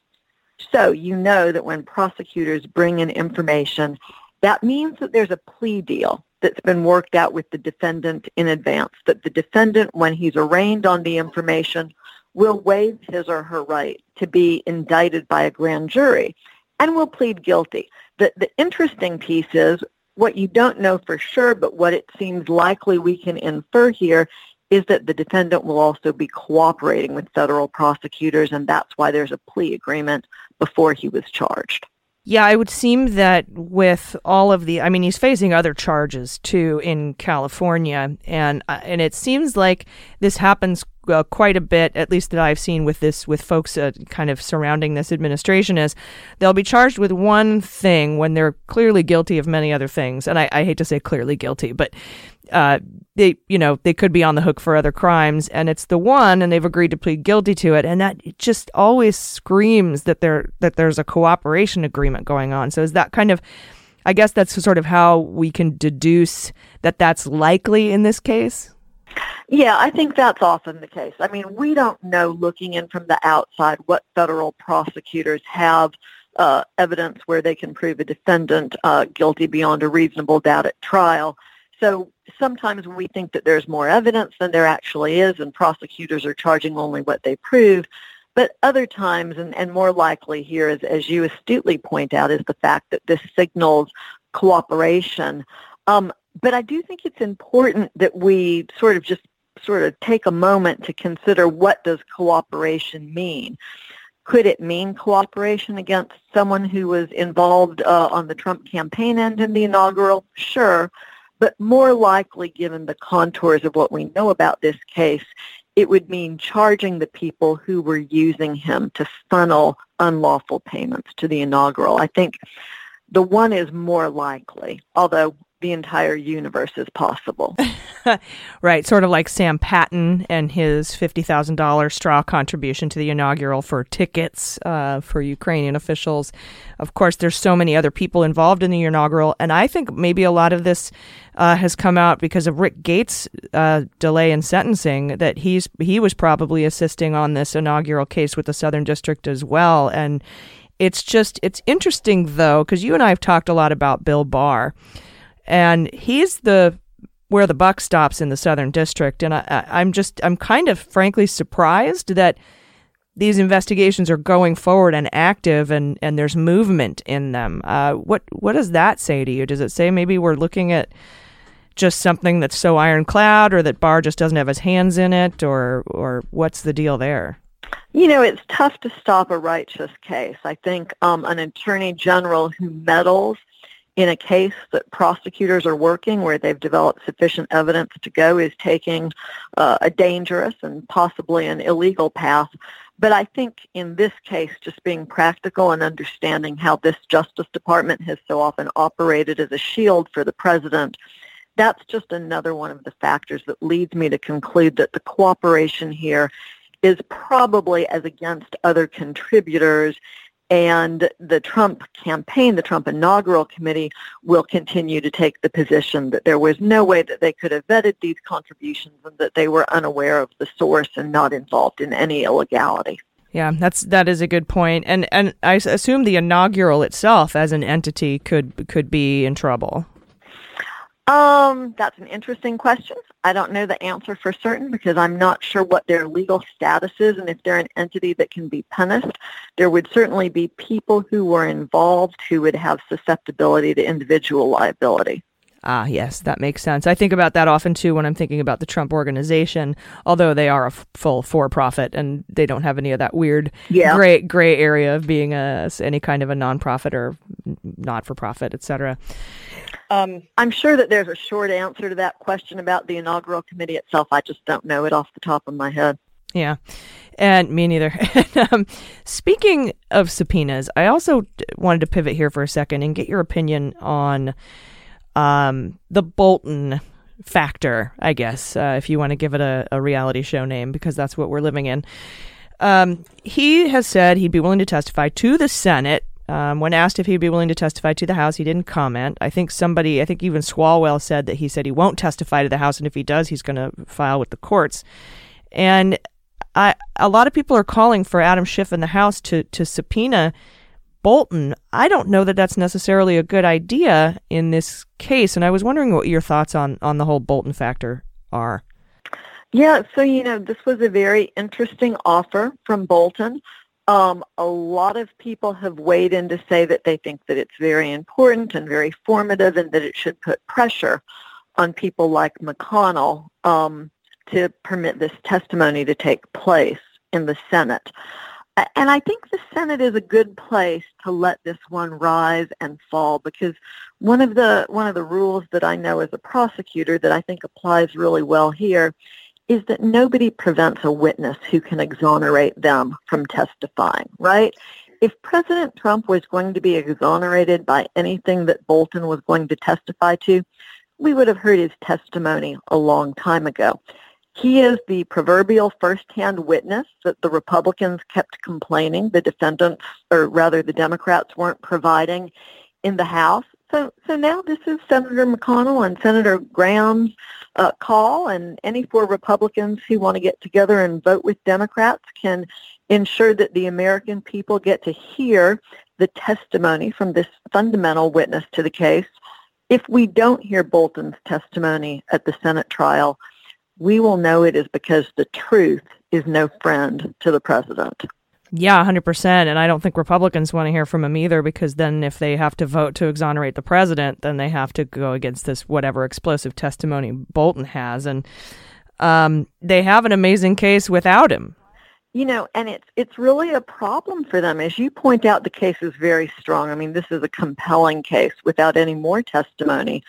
So you know that when prosecutors bring in information, that means that there's a plea deal that's been worked out with the defendant in advance, that the defendant, when he's arraigned on the information, will waive his or her right to be indicted by a grand jury and will plead guilty. The, the interesting piece is what you don't know for sure, but what it seems likely we can infer here is that the defendant will also be cooperating with federal prosecutors, and that's why there's a plea agreement before he was charged.
Yeah, it would seem that with all of the, I mean, he's facing other charges too in California, and uh, and it seems like this happens uh, quite a bit, at least that I've seen with this, with folks uh, kind of surrounding this administration, is they'll be charged with one thing when they're clearly guilty of many other things, and I, I hate to say clearly guilty, but uh, they, you know, they could be on the hook for other crimes, and it's the one, and they've agreed to plead guilty to it, and that just always screams that there that there's a cooperation agreement going on. So is that kind of, I guess that's sort of how we can deduce that that's likely in this case.
Yeah, I think that's often the case. I mean, we don't know looking in from the outside what federal prosecutors have uh, evidence where they can prove a defendant uh, guilty beyond a reasonable doubt at trial. So sometimes we think that there's more evidence than there actually is, and prosecutors are charging only what they prove. But other times, and, and more likely here, as, as you astutely point out, is the fact that this signals cooperation. Um, but I do think it's important that we sort of just sort of take a moment to consider what does cooperation mean. Could it mean cooperation against someone who was involved uh, on the Trump campaign end in the inaugural? Sure. But more likely, given the contours of what we know about this case, it would mean charging the people who were using him to funnel unlawful payments to the inaugural. I think the one is more likely, although the entire universe is possible.
right, sort of like Sam Patton and his $50,000 straw contribution to the inaugural for tickets uh, for Ukrainian officials. Of course, there's so many other people involved in the inaugural, and I think maybe a lot of this uh, has come out because of Rick Gates' uh, delay in sentencing. That he's he was probably assisting on this inaugural case with the Southern District as well, and it's just it's interesting though because you and I have talked a lot about Bill Barr and he's the where the buck stops in the Southern District. And I, I'm just, I'm kind of frankly surprised that these investigations are going forward and active, and, and there's movement in them. Uh, what what does that say to you? Does it say maybe we're looking at just something that's so ironclad, or that Barr just doesn't have his hands in it, or or what's the deal there?
You know, it's tough to stop a righteous case. I think um, an attorney general who meddles in a case that prosecutors are working where they've developed sufficient evidence to go is taking uh, a dangerous and possibly an illegal path. But I think in this case, just being practical and understanding how this Justice Department has so often operated as a shield for the president, that's just another one of the factors that leads me to conclude that the cooperation here is probably as against other contributors and the Trump campaign, the Trump inaugural committee, will continue to take the position that there was no way that they could have vetted these contributions and that they were unaware of the source and not involved in any illegality.
Yeah, that's that is a good point. and and I assume the inaugural itself as an entity could could be in trouble.
Um, that's an interesting question. I don't know the answer for certain because I'm not sure what their legal status is and if they're an entity that can be punished. There would certainly be people who were involved who would have susceptibility to individual liability.
Ah, yes, that makes sense. I think about that often too when I'm thinking about the Trump organization, although they are a f- full for-profit and they don't have any of that weird
Yeah.
gray gray area of being a any kind of a nonprofit or not-for-profit, etc.
Um, I'm sure that there's a short answer to that question about the inaugural committee itself. I just don't know it off the top of my head.
Yeah, and me neither. um, speaking of subpoenas, I also d- wanted to pivot here for a second and get your opinion on um, the Bolton factor, I guess, uh, if you want to give it a, a reality show name, because that's what we're living in. Um, he has said he'd be willing to testify to the Senate. Um, when asked if he'd be willing to testify to the House, he didn't comment. I think somebody, I think even Swalwell said that he said he won't testify to the House, and if he does, he's going to file with the courts. And I, a lot of people are calling for Adam Schiff in the House to to subpoena Bolton. I don't know that that's necessarily a good idea in this case, and I was wondering what your thoughts on on the whole Bolton factor are.
Yeah, so you know, this was a very interesting offer from Bolton. Um, a lot of people have weighed in to say that they think that it's very important and very formative and that it should put pressure on people like McConnell um, to permit this testimony to take place in the Senate. And I think the Senate is a good place to let this one rise and fall because one of the one of the rules that I know as a prosecutor that I think applies really well here is that nobody prevents a witness who can exonerate them from testifying, right? If President Trump was going to be exonerated by anything that Bolton was going to testify to, we would have heard his testimony a long time ago. He is the proverbial first-hand witness that the Republicans kept complaining the defendants, or rather the Democrats, weren't providing in the House. So, so now this is Senator McConnell and Senator Graham's uh, call, and any four Republicans who want to get together and vote with Democrats can ensure that the American people get to hear the testimony from this fundamental witness to the case. If we don't hear Bolton's testimony at the Senate trial, we will know it is because the truth is no friend to the president.
Yeah, 100%. And I don't think Republicans want to hear from him either because then if they have to vote to exonerate the president, then they have to go against this whatever explosive testimony Bolton has. And um, they have an amazing case without him.
You know, and it's it's really a problem for them. As you point out, the case is very strong. I mean, this is a compelling case without any more testimony.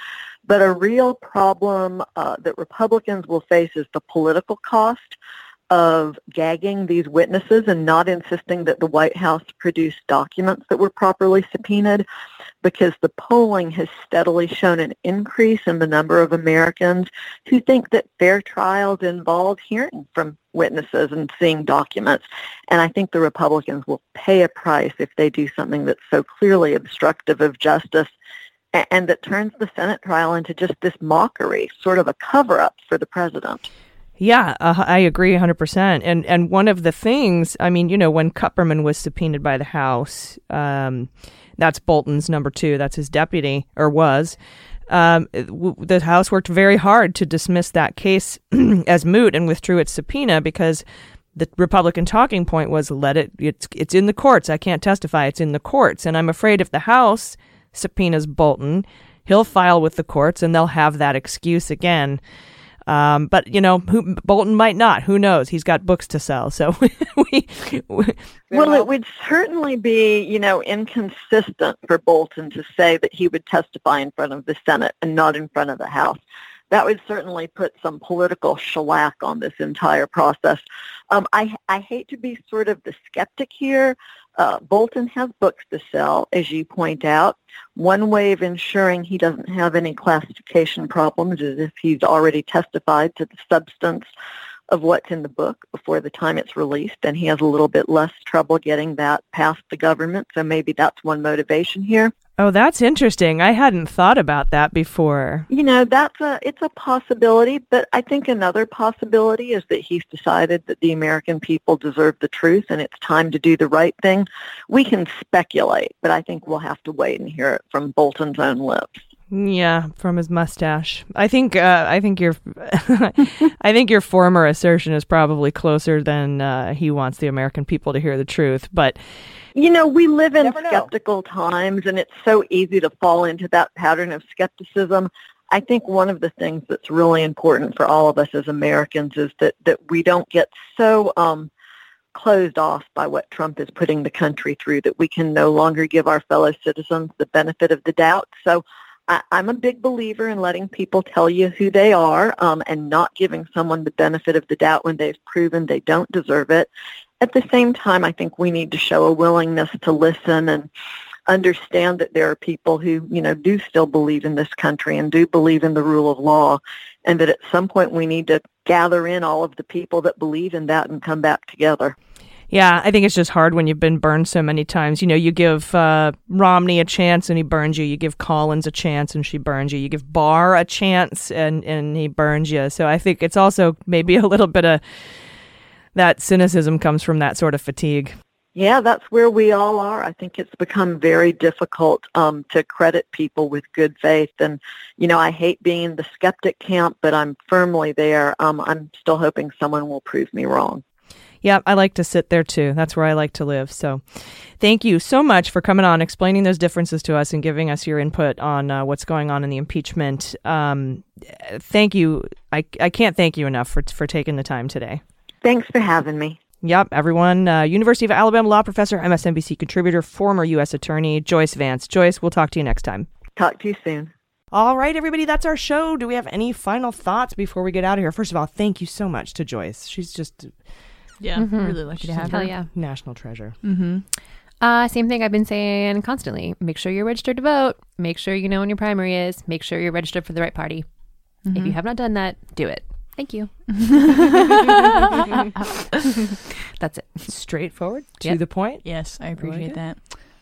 But a real problem uh, that Republicans will face is the political cost of gagging these witnesses and not insisting that the White House produce documents that were properly subpoenaed because the polling has steadily shown an increase in the number of Americans who think that fair trials involve hearing from witnesses and seeing documents. And I think the Republicans will pay a price if they do something that's so clearly obstructive of justice and that turns the Senate trial into just this mockery, sort of a cover-up for the president.
Yeah, uh, I agree 100%. And and one of the things, I mean, you know, when Kupperman was subpoenaed by the House, um, that's Bolton's number two, that's his deputy, or was. Um, the House worked very hard to dismiss that case as moot and withdrew its subpoena because the Republican talking point was let it, it's, it's in the courts. I can't testify. It's in the courts. And I'm afraid if the House subpoenas Bolton, he'll file with the courts and they'll have that excuse again. Um, but you know, who, Bolton might not. Who knows? He's got books to sell. So we, we
Well, it would certainly be, you know, inconsistent for Bolton to say that he would testify in front of the Senate and not in front of the House. That would certainly put some political shellac on this entire process. Um, I, I hate to be sort of the skeptic here, Uh, Bolton has books to sell, as you point out. One way of ensuring he doesn't have any classification problems is if he's already testified to the substance of what's in the book before the time it's released, and he has a little bit less trouble getting that past the government. So maybe that's one motivation here.
Oh, that's interesting. I hadn't thought about that before.
You know, that's a it's a possibility, but I think another possibility is that he's decided that the American people deserve the truth and it's time to do the right thing. We can speculate, but I think we'll have to wait and hear it from Bolton's own lips.
Yeah, from his mustache. I think uh, I think your I think your former assertion is probably closer than uh, he wants the American people to hear the truth. But
you know, we live in skeptical times, and it's so easy to fall into that pattern of skepticism. I think one of the things that's really important for all of us as Americans is that that we don't get so um, closed off by what Trump is putting the country through that we can no longer give our fellow citizens the benefit of the doubt. So I, I'm a big believer in letting people tell you who they are um, and not giving someone the benefit of the doubt when they've proven they don't deserve it. At the same time, I think we need to show a willingness to listen and understand that there are people who, you know, do still believe in this country and do believe in the rule of law and that at some point we need to gather in all of the people that believe in that and come back together.
Yeah, I think it's just hard when you've been burned so many times. You know, you give uh, Romney a chance and he burns you. You give Collins a chance and she burns you. You give Barr a chance and, and he burns you. So I think it's also maybe a little bit of that cynicism comes from that sort of fatigue.
Yeah, that's where we all are. I think it's become very difficult um, to credit people with good faith. And, you know, I hate being the skeptic camp, but I'm firmly there. Um, I'm still hoping someone will prove me wrong.
Yeah, I like to sit there too. That's where I like to live. So, thank you so much for coming on, explaining those differences to us, and giving us your input on uh, what's going on in the impeachment. Um, thank you. I, I can't thank you enough for, for taking the time today.
Thanks for having me.
Yep, everyone. Uh, University of Alabama law professor, MSNBC contributor, former U.S. attorney, Joyce Vance. Joyce, we'll talk to you next time.
Talk to you soon.
All right, everybody, that's our show. Do we have any final thoughts before we get out of here? First of all, thank you so much to Joyce. She's just
yeah, mm-hmm. really lucky to have
Hell
her.
yeah.
national treasure.
Mm-hmm.
Uh, same thing I've been saying constantly. Make sure you're registered to vote. Make sure you know when your primary is. Make sure you're registered for the right party. If you
Mhm.
have not done that, do it. Thank you. That's it.
Straightforward, to
Yep.
the point.
Yes, I appreciate
it.
that.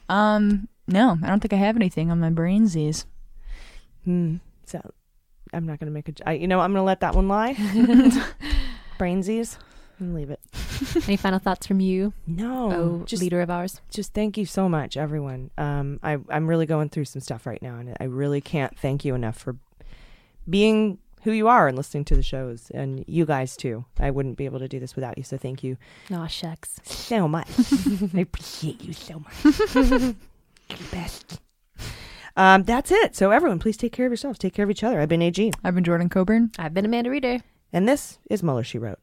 Um, no, I don't think I have anything on my brainsies.
Hmm. So I'm not going to make a. j- I, you know, I'm going to let that one lie. Brainsies. And leave it.
Any final thoughts from you?
No.
Oh, leader of ours.
Just thank you so much, everyone. Um, I, I'm really going through some stuff right now, and I really can't thank you enough for being who you are and listening to the shows, and you guys too. I wouldn't be able to do this without you, so thank you
Aw, shucks.
so much. I appreciate you so much. You're the best. Um, that's it. So everyone, please take care of yourselves. Take care of each other. I've been AG.
I've been Jordan Coburn.
I've been Amanda Reeder.
And this is Mueller, She Wrote.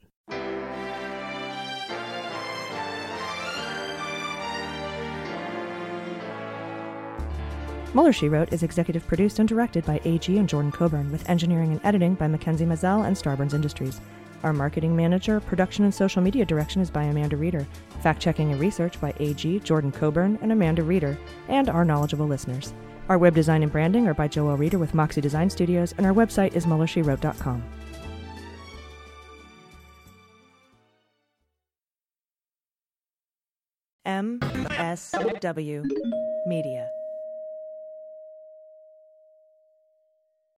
Mueller, She Wrote is executive produced and directed by AG and Jordan Coburn, with engineering and editing by Mackenzie Mazzell and Starburns Industries. Our marketing manager, production and social media direction is by Amanda Reeder. Fact checking and research by AG, Jordan Coburn, and Amanda Reeder, and our knowledgeable listeners. Our web design and branding are by Joel Reeder with Moxie Design Studios, and our website is MuellerSheWrote.com. MSW Media.